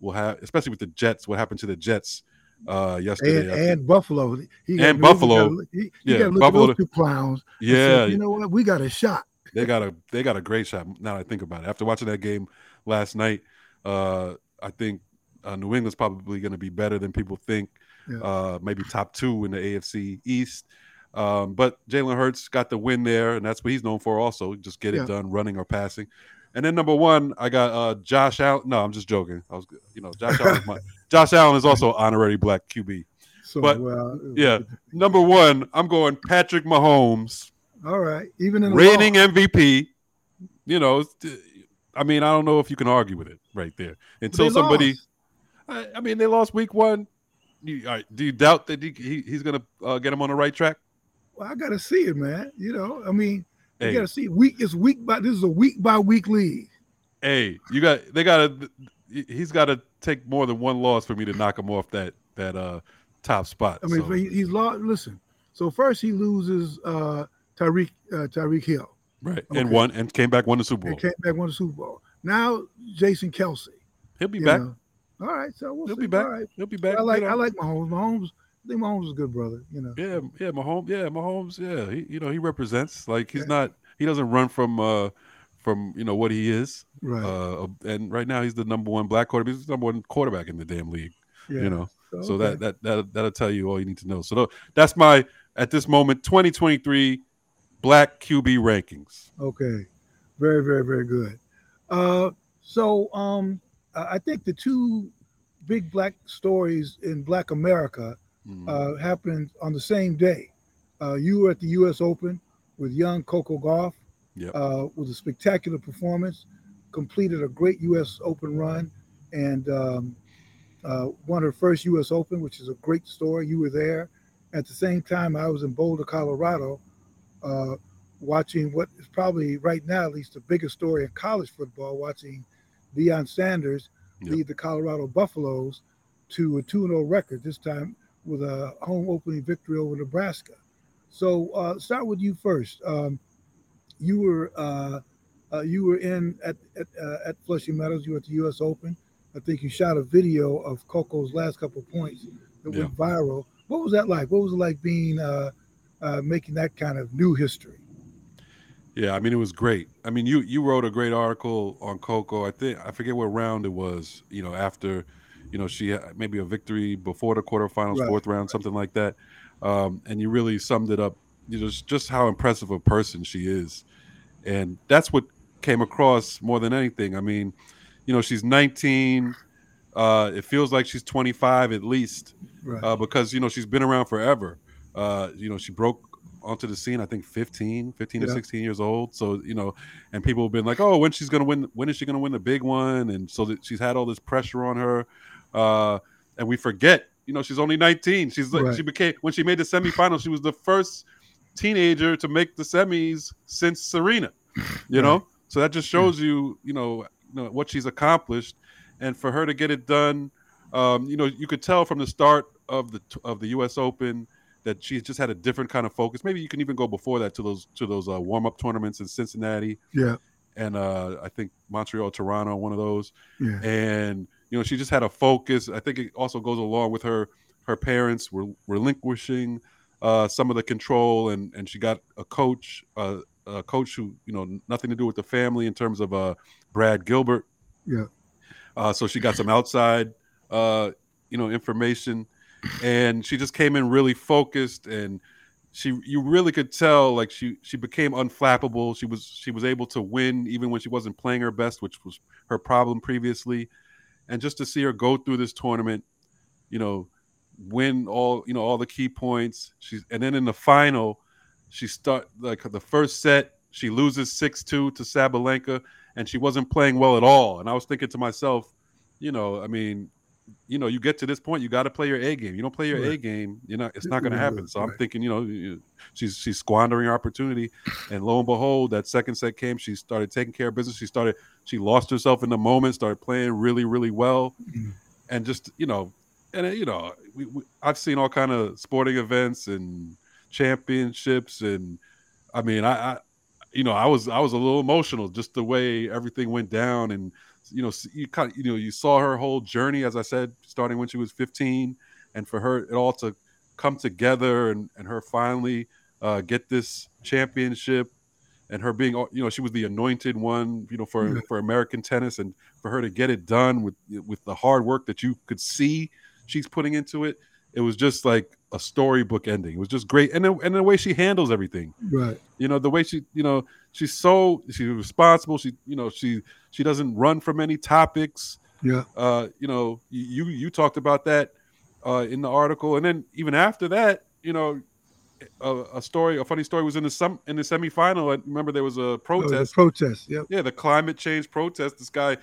will have, especially with the Jets. What happened to the Jets uh, yesterday? And and Buffalo. He And Buffalo. gotta He, Yeah, Buffalo- those two clowns. say, yeah, you know what? We got a shot. they got a they got a great shot. Now I think about it, after watching that game last night, uh, I think uh, New England's probably going to be better than people think. Yeah. Uh, maybe top two in the AFC East. Um, but Jalen Hurts got the win there, and that's what he's known for. Also, just get it Yeah. done, running or passing. And then number one, I got uh, Josh Allen. No, I'm just joking. I was, you know, Josh Allen. Is my, Josh Allen is also honorary black QB. So, But, well, yeah. Number one, I'm going Patrick Mahomes All right. Even in reigning MVP. You know, I mean, I don't know if you can argue with it right there until somebody. I, I mean, they lost week one. You, all right, do you doubt that he, he, he's going to uh, get him on the right track? Well, I got to see it, man. You know, I mean, you got to see week. It's week by. This is a week by week league. hey, you got they got to. He's got to take more than one loss for me to knock him off that that uh top spot. I mean, So, he's lost. Listen. So first he loses uh, Tyreek uh, Tyreek Hill right, and okay. won and came back won the Super Bowl. and came back won the Super Bowl. Now Jason Kelce. He'll be back. know. All right, so we'll He'll see. be back. All right. He'll be back. I like you know. I like Mahomes. Mahomes I think Mahomes is a good brother. You know. Yeah, yeah, Mahomes. Yeah, Mahomes. Yeah, he, you know, he represents. Like he's Yeah. not. He doesn't run from uh from you know what he is. Right. Uh, and right now he's the number one black quarterback. He's the number one quarterback in the damn league. yeah. You know. So okay. that that that that'll tell you all you need to know. So that's my at this moment 2023 black QB rankings. Okay, very, very, very good. Uh, so um, I think the two big black stories in Black America Mm. uh, happened on the same day. Uh, you were at the U.S. Open with young Coco Gauff Yep. uh, with a spectacular performance, completed a great U.S. Open run, and um, uh, won her first U.S. Open, which is a great story. You were there. At the same time, I was in Boulder, Colorado, uh, watching what is probably right now at least the biggest story in college football, watching Deion Sanders Yep. lead the Colorado Buffaloes to a 2-0 record, this time with a home opening victory over Nebraska. So uh, start with you first. Um, you were uh, uh, you were in at at, uh, at Flushing Meadows. You were at the U.S. Open. I think you shot a video of Coco's last couple of points that went viral. What was that like? What was it like being uh, uh, making that kind of new history? Yeah, I mean it was great. I mean you you wrote a great article on Coco. I think I forget what round it was. You know after, you know she had maybe a victory before the quarterfinals, Right, fourth round, something like that. Um, and you really summed it up. You know just- just how impressive a person she is, and that's what came across more than anything. I mean, you know she's 19. Uh, it feels like she's 25 at least Right. uh, because you know she's been around forever. Uh, you know she broke onto the scene I think 15, 15 to 16 years old. So you know, and people have been like, oh, when she's gonna win? When is she gonna win the big one? And so that she's had all this pressure on her, uh, and we forget. You know, she's only 19. She's like Right. she became when she made the semifinals. She was the first teenager to make the semis since Serena. You know, so that just shows you, you know, you know what she's accomplished, and for her to get it done, um, you know, you could tell from the start of the of the U.S. Open that she just had a different kind of focus. Maybe you can even go before that to those to those uh, warm up tournaments in Cincinnati Yeah. and uh, I think Montreal, Toronto, one of those Yeah. and you know she just had a focus. I think it also goes along with her her parents were relinquishing uh some of the control and and she got a coach uh a coach who you know nothing to do with the family in terms of uh brad gilbert. Yeah. uh so she got some outside uh you know information and she just came in really focused and she you really could tell like she she became unflappable. She was she was able to win even when she wasn't playing her best which was her problem previously and just to see her go through this tournament you know win all you know all the key points. She's and then in the final she start like the first set she loses 6-2 to Sabalenka and she wasn't playing well at all. And i was thinking to myself you know i mean you know you get to this point you got to play your a game. You don't play your a game you know it's not going to happen. So i'm thinking you know she's she's squandering opportunity and lo and behold that second set came she started taking care of business she started she lost herself in the moment started playing really really well Mhm. and just you know and uh, you know we, we, i've seen all kind of sporting events and championships and i mean I, I you know i was i was a little emotional just the way everything went down and you know you kind of you know you saw her whole journey as i said starting when she was 15 and for her it all to come together and and her finally uh get this championship and her being you know she was the anointed one you know for Yeah. for american tennis and for her to get it done with with the hard work that you could see she's putting into it it was just like a storybook ending it was just great and then, and the way she handles everything Right. you know the way she you know she's so she's responsible she you know she she doesn't run from any topics Yeah. uh you know you you talked about that uh in the article and then even after that you know a, a story a funny story was in the some in the semifinal I remember there was a Oh, the protest protest. Yep. yeah the climate change protest this guy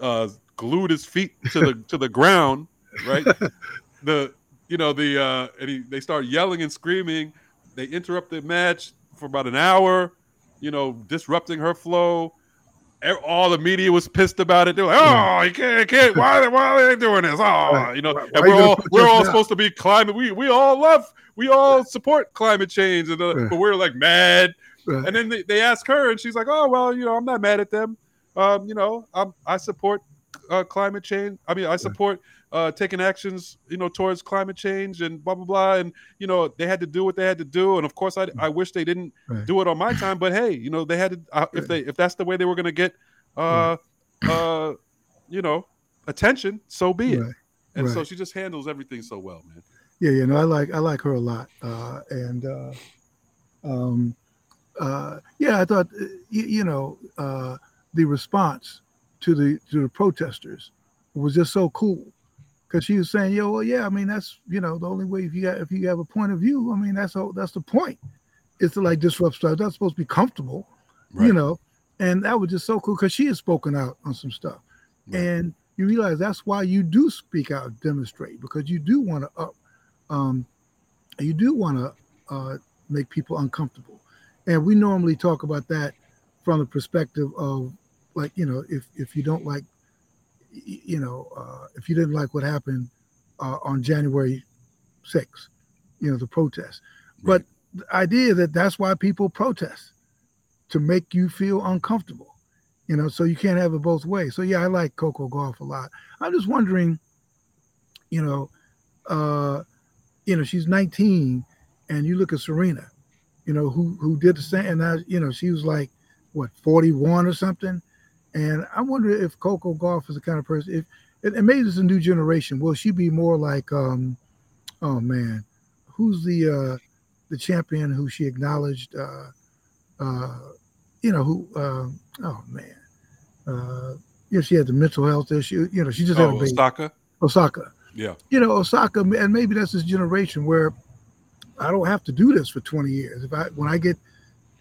uh glued his feet to the to the ground right the you know the uh and he, they start yelling and screaming they interrupt the match for about an hour you know disrupting her flow all the media was pissed about it. They're like, "Oh, you can't, you can't. Why, why are they doing this? Oh, you know." And we're all we're all supposed to be climate. We we all love, we all support climate change, and uh, but we're like mad. And then they, they ask her, and she's like, "Oh well, you know, I'm not mad at them. Um, you know, I'm I support uh, climate change. I mean, I support uh, taking actions, you know, towards climate change and blah blah blah. And you know, they had to do what they had to do. And of course, I I wish they didn't Right. do it on my time. But hey, you know, they had to. Uh, if they if that's the way they were going to get, uh, uh, you know, attention, so be it. Right. And so she just handles everything so well, man. Yeah, you know, I like I like her a lot, uh, and uh, um, uh, yeah, I thought uh, you, you know uh, the response to the to the protesters was just so cool because she was saying, "Yo, well, yeah, I mean that's you know the only way if you got, if you have a point of view, I mean that's all that's the point. It's to like disrupt stuff. That's supposed to be comfortable, you know." And that was just so cool because she had spoken out on some stuff, Right. and you realize that's why you do speak out, demonstrate because you do want to up um, you do want to uh, make people uncomfortable. And we normally talk about that from the perspective of like, you know, if, if you don't like, you know, uh, if you didn't like what happened uh, on January 6th, you know, the protest. But the idea that that's why people protest to make you feel uncomfortable, you know, so you can't have it both ways. So, yeah, I like Coco Gauff a lot. I'm just wondering, you know, uh, you know, she's 19, and you look at Serena, you know, who who did the same, and now, you know, she was like what 41 or something, and I wonder if Coco Gauff is the kind of person, if and and maybe it's a new generation, will she be more like, um, oh man, who's the uh, the champion who she acknowledged, uh, uh, you know, who, uh, oh man, uh, yeah, she had the mental health issue, you know, she just had a Oh, baby, Osaka. Osaka Yeah. you know, Osaka, and maybe that's this generation where I don't have to do this for 20 years. If I when I get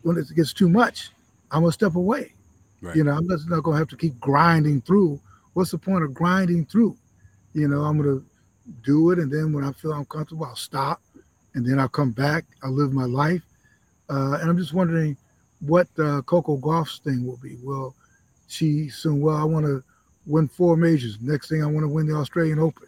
when it gets too much, I'm gonna step away. Right. You know, I'm just not gonna have to keep grinding through. What's the point of grinding through? You know, I'm gonna do it, and then when I feel uncomfortable, I'll stop, and then I'll come back. I'll live my life, uh, and I'm just wondering what uh, Coco Gauff's thing will be. Will she soon? Well, I want to win four majors. Next thing, I want to win the Australian Open.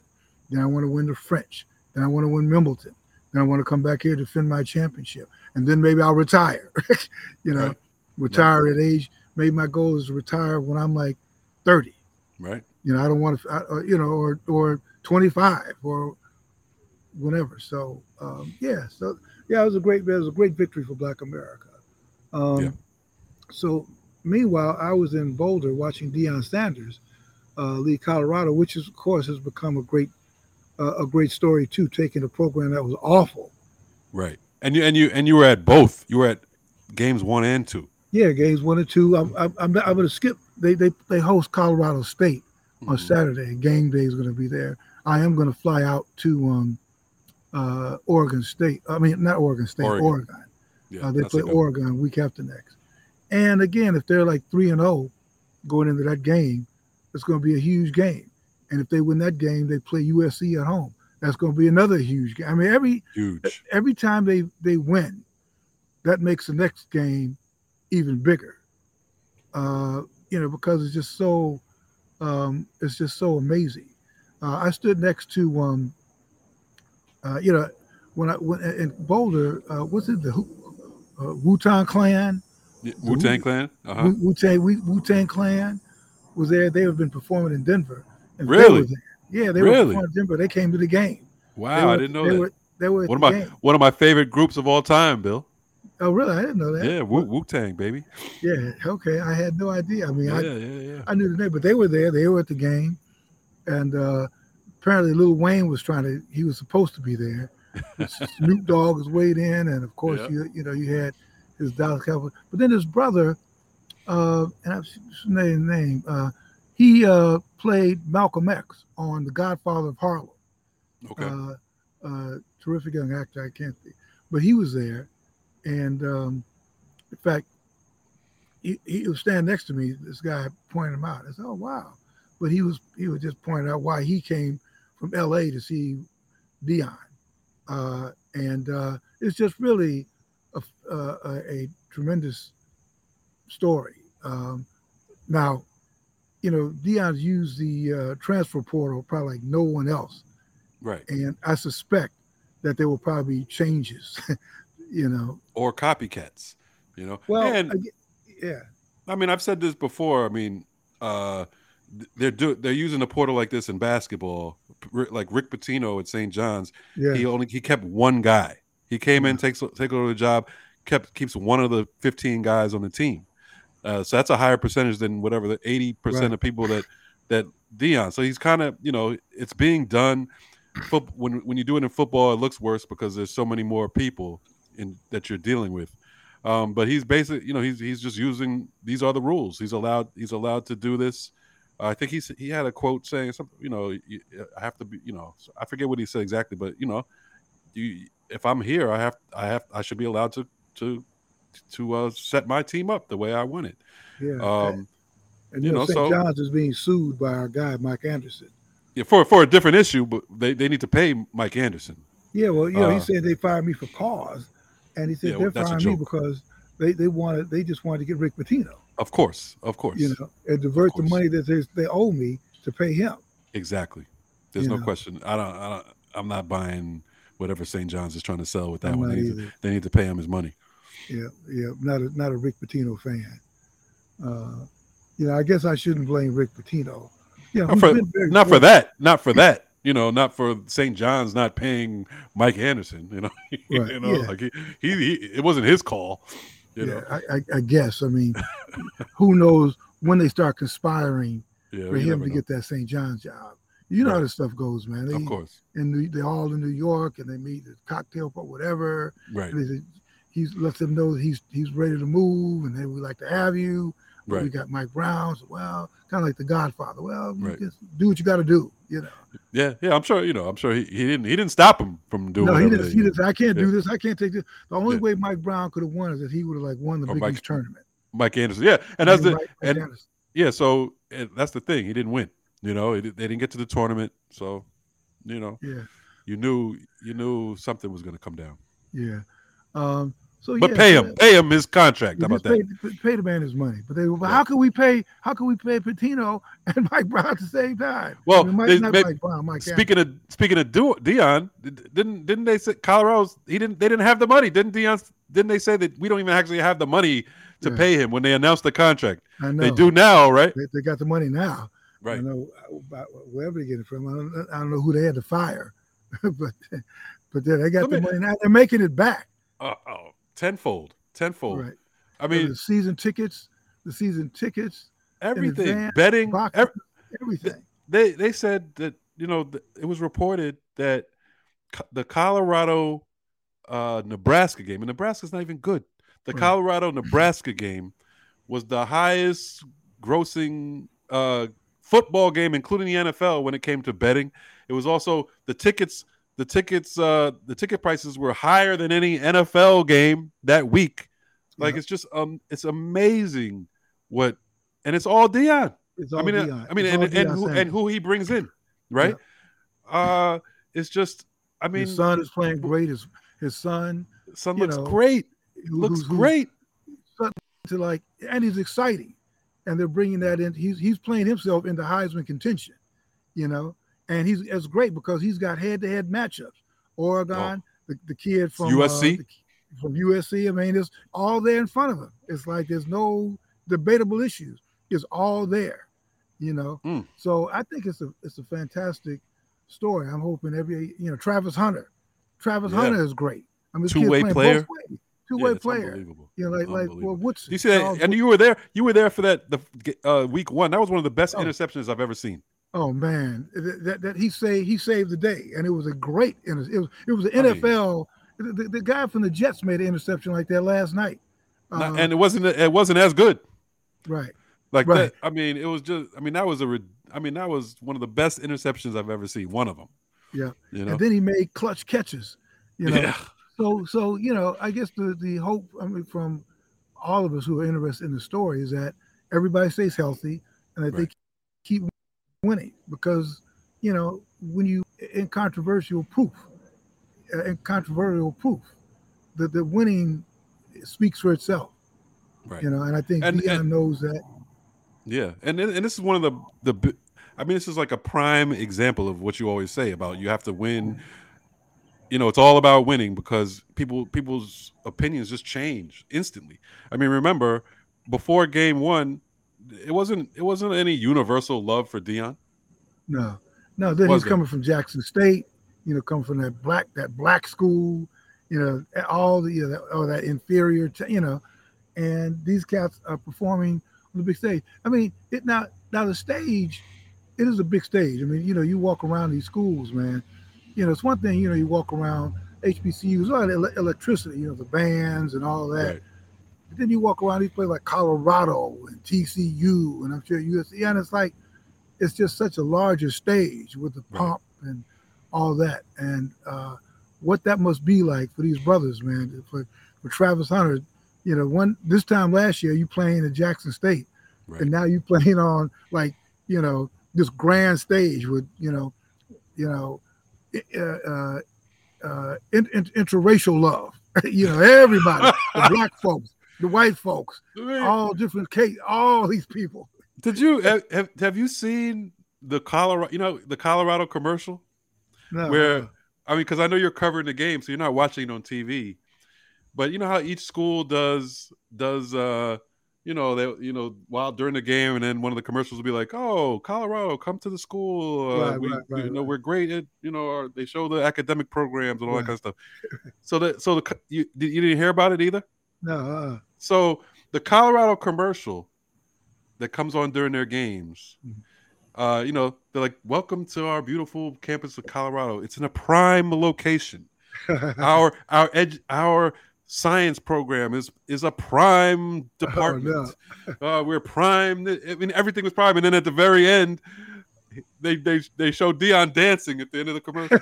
Then I want to win the French. Then I want to win Wimbledon. Then I want to come back here to defend my championship. And then maybe I'll retire. you know, Right. retire at age. Maybe my goal is to retire when I'm like 30. Right. You know, I don't want to, uh, you know, or or 25 or whatever. So um, yeah, so yeah, it was a great, it was a great victory for Black America. Um, Yeah. So meanwhile, I was in Boulder watching Deion Sanders uh, lead Colorado, which is of course has become a great, uh, a great story too. Taking a program that was awful, Right. And you and you and you were at both. You were at games one and two. Yeah, games one and two. I'm, I'm, I'm, I'm going to skip. They, they, they host Colorado State on Mhm. Saturday. Game day is going to be there. I am going to fly out to um, uh, Oregon State. I mean, not Oregon State, Oregon. Oregon. Yeah, Uh, they play. Oregon week after next. And again, if they're like three and zero going into that game, it's going to be a huge game. And if they win that game, they play USC at home. That's going to be another huge game. I mean, every huge. every time they they win, that makes the next game even bigger. Uh, you know, because it's just so um, it's just so amazing. Uh, I stood next to um, uh, you know, when I when in Boulder, uh, what's it the uh, Wu Tang Clan? Wu Tang Clan. Uh huh. Wu Tang Wu Tang Clan was there. They have been performing in Denver. And Really? there. Yeah, they Really? were performing in Denver. They came to the game. Wow, were- I didn't know they that. Were, they were one of my game. one of my favorite groups of all time, Bill. Oh, really? I didn't know that. Yeah, Wu Tang, baby. Yeah. Okay. I had no idea. I mean, Yeah, I, yeah, yeah. I knew the name, but they were there. They were at the game, and uh, apparently, Lil Wayne was trying to. He was supposed to be there. Snoop Dogg was weighed in, and of course, Yeah. you you know you had his Dallas Cowboys, but then his brother, uh, and I've forgotten his name. Uh, he uh, played Malcolm X on The Godfather of Harlem. Okay. Uh, uh, terrific young actor. I can't think, but he was there, and um, in fact, he, he was standing next to me. This guy pointed him out. I said, "Oh wow!" But he was he was just pointing out why he came from L.A. to see Deion, uh, and uh, it's just really a, a, a- tremendous story. Um, now, you know, Deion's used the uh, transfer portal probably like no one else right. and I suspect that there will probably be changes. you know, Or copycats. You know. well, and yeah, I mean, I've said this before. I mean, uh, they're do they're using a portal like this in basketball. Like Rick Pitino at St. John's, Yeah. he only he kept one guy. He came in, Yeah. takes take over the job, kept keeps one of the 15 guys on the team. Uh, so that's a higher percentage than whatever the 80 percent Right. of people that that Deion. So he's kind of you know it's being done. Foot, when when you do it in football, it looks worse because there's so many more people in that you're dealing with. Um, but he's basically, you know, he's he's just using these are the rules. He's allowed he's allowed to do this. I think he's he had a quote saying something, you know, you, I have to be, you know, I forget what he said exactly, but you know, you if I'm here, I have I have I should be allowed to to to uh, set my team up the way I want it. Yeah. Um, and you know, St. so- John's is being sued by our guy Mike Anderson. yeah, for for a different issue, but they, they need to pay Mike Anderson. Yeah, well, you know, Uh, he said they fired me for cause, and he said Yeah, they're firing me because they they wanted they just wanted to get Rick Pitino, Of course, of course, you know, and divert the money that they, they owe me to pay him. exactly. There's You no know. question. I don't, I don't. I'm not buying whatever St. John's is trying to sell with that I'm one. They need, to, they need to pay him his money. Yeah, yeah, not a not a Rick Pitino fan. Uh, you know, I guess I shouldn't blame Rick Pitino. Yeah, Not for, not for that. Not for that. You know, not for St. John's not paying Mike Anderson. You know, Right, you know, yeah. like he, he, he, it wasn't his call. You yeah, know, I, I, I guess. I mean, who knows when they start conspiring yeah, for him to know. get that St. John's job? You know how Right. this stuff goes, man. They, Of course, and they're all in New York, and they meet at cocktail or whatever. right, And they say, he's lets them know he's he's ready to move, and they would like to have you. We got Mike Brown. So, well, kind of like the Godfather. Well, Right. just do what you got to do. You know. Yeah, yeah. I'm sure. You know, I'm sure he, he didn't he didn't stop him from doing. no, he didn't. He didn't. I can't Yeah. do this. I can't take this. The only Yeah. way Mike Brown could have won is if he would have like won the Or Big Mike- East tournament. Mike Anderson. Yeah, and that's the Mike- Mike and Anderson. yeah. So and that's the thing. He didn't win. You know, they didn't get to the tournament. So, you know, yeah, you knew you knew something was going to come down. yeah. Um. So But yeah, pay him, pay him his contract. How about that? Pay, pay the man his money, but they. But Yeah. how can we pay? How can we pay Pitino and Mike Brown at the same time? Well, I mean, Mike, they- not they- Mike Brown, Mike. Speaking of speaking of Du- Deion, didn't didn't they say Colorado's he didn't they didn't have the money? Didn't Deion didn't they say that we don't even actually have the money to Yeah. pay him when they announced the contract? I know. They do now, right? They, they got the money now. Right. I know wherever they get it from. I don't, I don't know who they had to fire, but but they got Let the me- money now. They're making it back. Uh, oh, tenfold, tenfold. Right. I mean, the season tickets, the season tickets, everything, betting. box, ev- everything. they they said that you know it was reported that the Colorado uh Nebraska game and Nebraska's not even good. The Right. Colorado Nebraska game was the highest grossing uh football game including the NFL when it came to betting. It was also the tickets the tickets uh the ticket prices were higher than any NFL game that week. Like Yeah. it's just um it's amazing what and it's all Deion. It's I all mean, uh. I mean, It's all and, and who and who he brings in, right? Uh, it's just, I mean, his son is playing great. His his son son looks know, great, looks who's- who's to like, and he's exciting, and they're bringing that in. He's he's playing himself into Heisman contention, you know, and he's it's great because he's got head to head matchups. Oregon, the, the kid from uh, USC? the- from USC. I mean, it's all there in front of him. It's like there's no debatable issues. It's all there, you know. Mm. So I think it's a it's a fantastic story. I'm hoping every you know Travis Hunter. Travis Yeah. Hunter is great. I mean, kid's Two-way player. two way it's player. You know, like like well. You see that, Charles and you were there. You were there for that the uh, week one. That was one of the best Oh. interceptions I've ever seen. Oh man, that, that, he saved he saved the day, and it was a great it was it was an I mean- NFL. The, the, the guy from the Jets made an interception like that last night. Uh, and it wasn't. It wasn't as good. right, Like Right. that. I mean, it was just. I mean, that was a. I mean, that was one of the best interceptions I've ever seen. One of them. Yeah. You know. and then he made clutch catches. You know, yeah. so so you know, I guess the the hope I mean from all of us who are interested in the story is that everybody stays healthy and that Right. they keep winning because you know when you in controversial proof, uh, in controversial proof, that the winning speaks for itself. Right. You know, and I think And- and- knows that. Yeah, and and this is one of the the. I mean, this is like a prime example of what you always say about you have to win. You know, it's all about winning because people people's opinions just change instantly. I mean, remember before game one, it wasn't it wasn't any universal love for Deion. No, no. Then Was he's coming from Jackson State. You know, coming from that black that black school. You know, all the you know, all that inferior. T- you know, and these cats are performing on the big stage. I mean, it now now the stage, it is a big stage. I mean, you know, you walk around these schools, man. You know, it's one thing. You know, you walk around HBCUs, all that ele- electricity. You know, the bands and all that. Right. But then you walk around these places like Colorado and TCU, and I'm sure USC, and it's like it's just such a larger stage with the Right. pomp and all that, and uh, what that must be like for these brothers, man. For for Travis Hunter, you know, one this time last year you playing at Jackson State, Right. and now you playing on like you know this grand stage with you know, you know, uh, uh, uh, in, in, interracial love. you know, everybody, the black folks, the white folks, all different case, all these people. Did you have, have you seen the Colorado? You know the Colorado commercial No, where I mean, because I know you're covering the game, so you're not watching it on TV. But you know how each school does does uh you know they you know while during the game, and then one of the commercials will be like, "Oh, Colorado, come to the school. Uh, Right, we right, right, you know we're great at you know or they show the academic programs and all that kind of stuff." So that so the you you didn't hear about it either. no, uh, So the Colorado commercial that comes on during their games, Mm-hmm. uh, you know, they're like, "Welcome to our beautiful campus of Colorado. It's in a prime location. our our ed, our science program is is a prime department. uh, we're prime. I mean, everything was prime. And then at the very end, they they they show Deion dancing at the end of the commercial.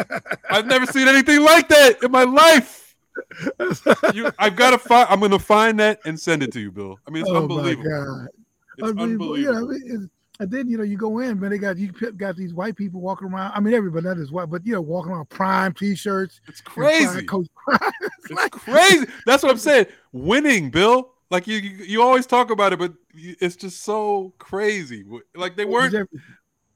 I've never seen anything like that in my life. You, I've got to find. I'm going to find that and send it to you, Bill. I mean, it's oh unbelievable. my god! It's Unbelievable. Unbelievable. I mean, and then you know you go in, man. They got you got these white people walking around. I mean, everybody not as white, but you know, walking around prime t-shirts. It's crazy. Coach Prime. It's It's like- crazy. That's what I'm saying. Winning, Bill. Like you, you, you always talk about it, but it's just so crazy. Like they weren't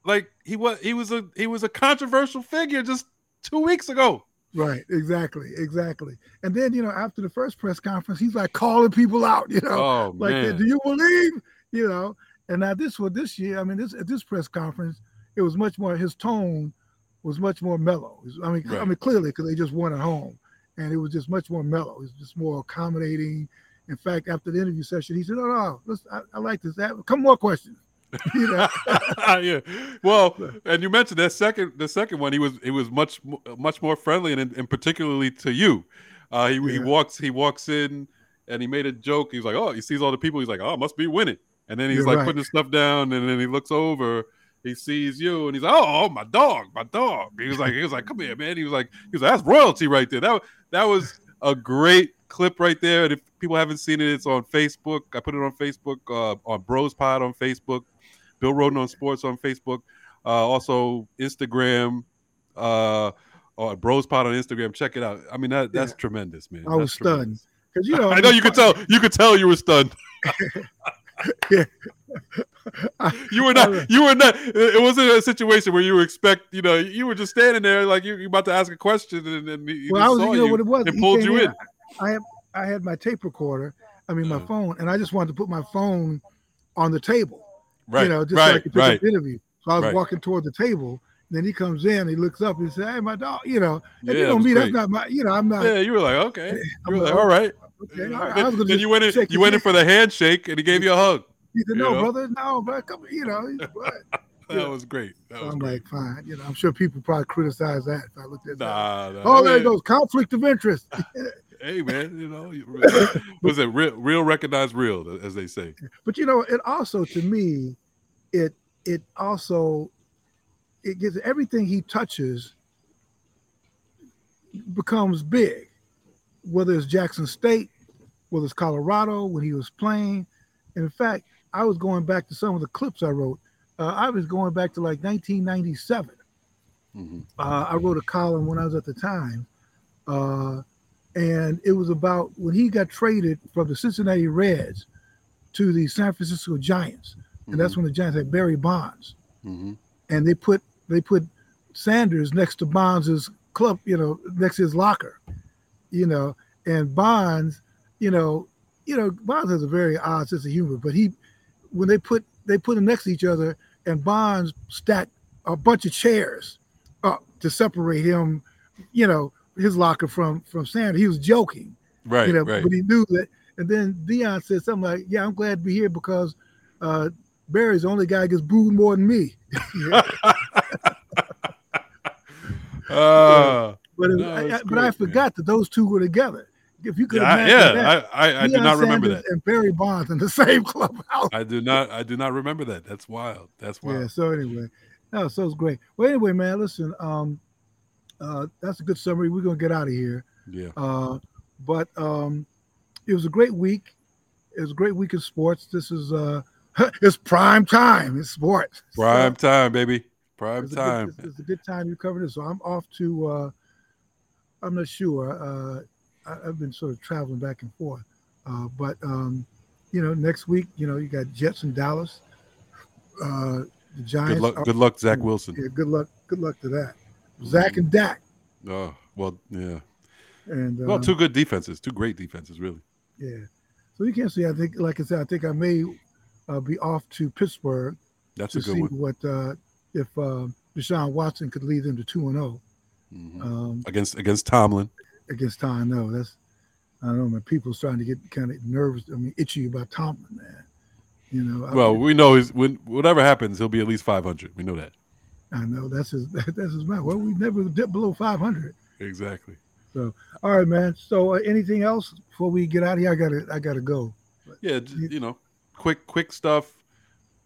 like he was. He was a he was a controversial figure just two weeks ago. Right, exactly, exactly. And then you know, after the first press conference, he's like calling people out. You know, Oh like, man, do you believe? You know, and now this was this year. I mean, this at this press conference, it was much more. His tone was much more mellow. I mean, I mean, clearly because they just won at home, and it was just much more mellow. It was just more accommodating. In fact, after the interview session, he said, "No, no, let's, I, I like this. That, come more questions." You know, yeah. Well, and you mentioned that second, the second one, he was he was much much more friendly, and, and particularly to you. Uh, he, he walks he walks in, and he made a joke. He's like, "Oh, he sees all the people. He's like, oh, must be winning." And then he's You're like right. putting his stuff down, and then he looks over. He sees you, and he's like, "Oh, oh, my dog, my dog." He was like, "He was like, come here, man." He was like, "He was like, that's royalty right there." That that was a great clip right there. And if people haven't seen it, it's on Facebook. I put it on Facebook, uh, on Bros Pod on Facebook, Bill Rhoden on Sports on Facebook, uh, also Instagram, uh, or Bros Pod on Instagram. Check it out. I mean, that that's Yeah. tremendous, man. I was That's tremendous. because you know, I know you could tell. You could tell you were stunned. Yeah. You were not. You were not. It wasn't a situation where you were expect. You know, you were just standing there like you you about to ask a question, and then he Well, I was, saw you know what it was. and He pulled you in. I had I had my tape recorder, I mean my Uh. phone, and I just wanted to put my phone on the table, Right. you know, just so I right. could pick right. up interview. So I was Right. walking toward the table. Then he comes in, he looks up, and he says, "Hey, my dog," you know. And Yeah, you it know was me, that's not my, you know, I'm not. Yeah, you were like, okay. You were like, like, oh, all right. okay, all right. I Then, then you went in. You went in for the handshake, and he gave you a hug. He said, you "No, know? brother, no, but come, you know." what? That was great. That So was I'm great. like, fine, you know. I'm sure people probably criticize that if I looked at that. Nah, nah. Oh, there it goes, conflict of interest. Hey, man, you know, you- was it real? Real recognized real, as they say. but you know it also to me it it also it gets everything he touches becomes big whether it's jackson state whether it's colorado when he was playing and in fact i was going back to some of the clips i wrote uh, i was going back to like 1997 Mhm. uh, I wrote a column when I was at the time, uh, and it was about when he got traded from the Cincinnati Reds to the San Francisco Giants, and that's when the Giants had Barry Bonds, Mhm. and they put they put Sanders next to Bonds's club, you know, next to his locker, you know, and Bonds, you know, you know, Bonds has a very odd sense of humor, but he when they put they put them next to each other, and Bonds stacked a bunch of chairs up to separate him, you know, his locker from from Sanders. He was joking, Right, you know, right. but he knew that. And then Deion said something like, "Yeah, I'm glad to be here because uh, Barry's the only guy who gets booed more than me." Uh, But No, I, I- but great, I man. forgot that those two were together. If you could yeah, I- yeah, that, I, I, I Deion not remember that. And Barry Bonds in the same clubhouse. I do not. I do not remember that. That's wild. That's wild. Yeah. So anyway, no, so it's great. Well, anyway, man, listen. Um, uh, that's a good summary. We're gonna get out of here. Yeah. Uh, but um, it was a great week. It was a great week in sports. This is uh, it's prime time in sports. So- Prime time, baby. Prime it's time. Good, it's, it's a good time you covered it. So I'm off to. Uh, I'm not sure. Uh, I, I've been sort of traveling back and forth, uh, but um, you know, next week, you know, you got Jets in Dallas. Uh, the Giants. Good luck. are- Good luck, Zach Wilson. yeah, good luck. Good luck to that. Zach and Dak. Oh well, yeah. And uh, Well, two good defenses. Two great defenses, really. yeah. So you can't see. I think, like I said, I think I may uh, be off to Pittsburgh That's to a good see one. what uh, if uh, Deshaun Watson could lead them to two and zero. Mhm. Um, Against against Tomlin. against Tom. No, that's I don't know. Man, people starting to get kind of nervous. I mean, itchy about Tomlin, man. You know. I- Well, we know he's when whatever happens, he'll be at least five hundred. We know that I know that's his. That's his man. Well, we never dipped below five hundred. exactly. So, all right, man. So, uh, anything else before we get out of here? I gotta, I gotta go. Yeah, j- you know, quick quick stuff.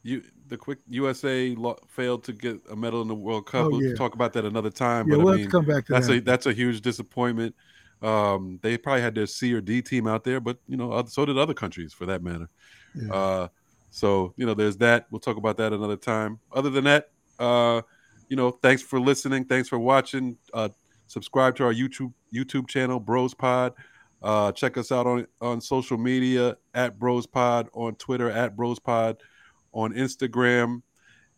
You the quick USA lo- failed to get a medal in the World Cup. Oh, we'll yeah. talk about that another time. Yeah, but we'll I mean, come back to that's that. a that's a huge disappointment. Um, they probably had their C or D team out there, but you know, so did other countries for that matter. Yeah. Uh, so you know, there's that. We'll talk about that another time. Other than that, uh, you know, thanks for listening. Thanks for watching. Uh, subscribe to our YouTube YouTube channel, Bros Pod. Uh, check us out on on social media at Bros Pod on Twitter at Bros Pod on Instagram,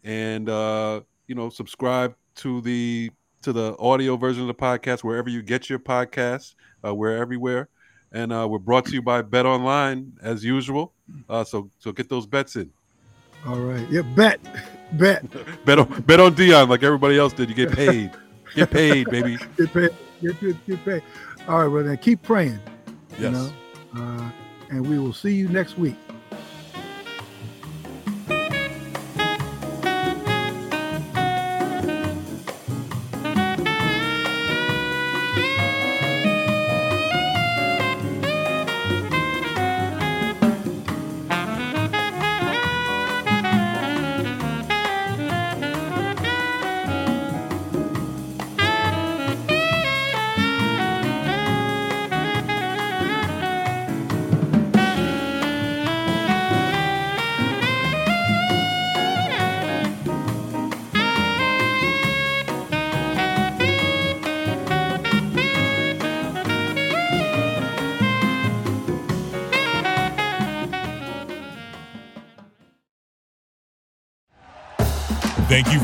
and uh, you know, subscribe to the to the audio version of the podcast wherever you get your podcasts. Uh, we're everywhere, and uh, we're brought to you by Bet Online as usual. Uh, so so get those bets in. All right. Yeah, bet, bet, Bet on bet on Deion like everybody else did. You get paid. Get paid, baby. get paid, get, get, get paid. All right, well then, keep praying. You Yes. know, uh, and we will see you next week.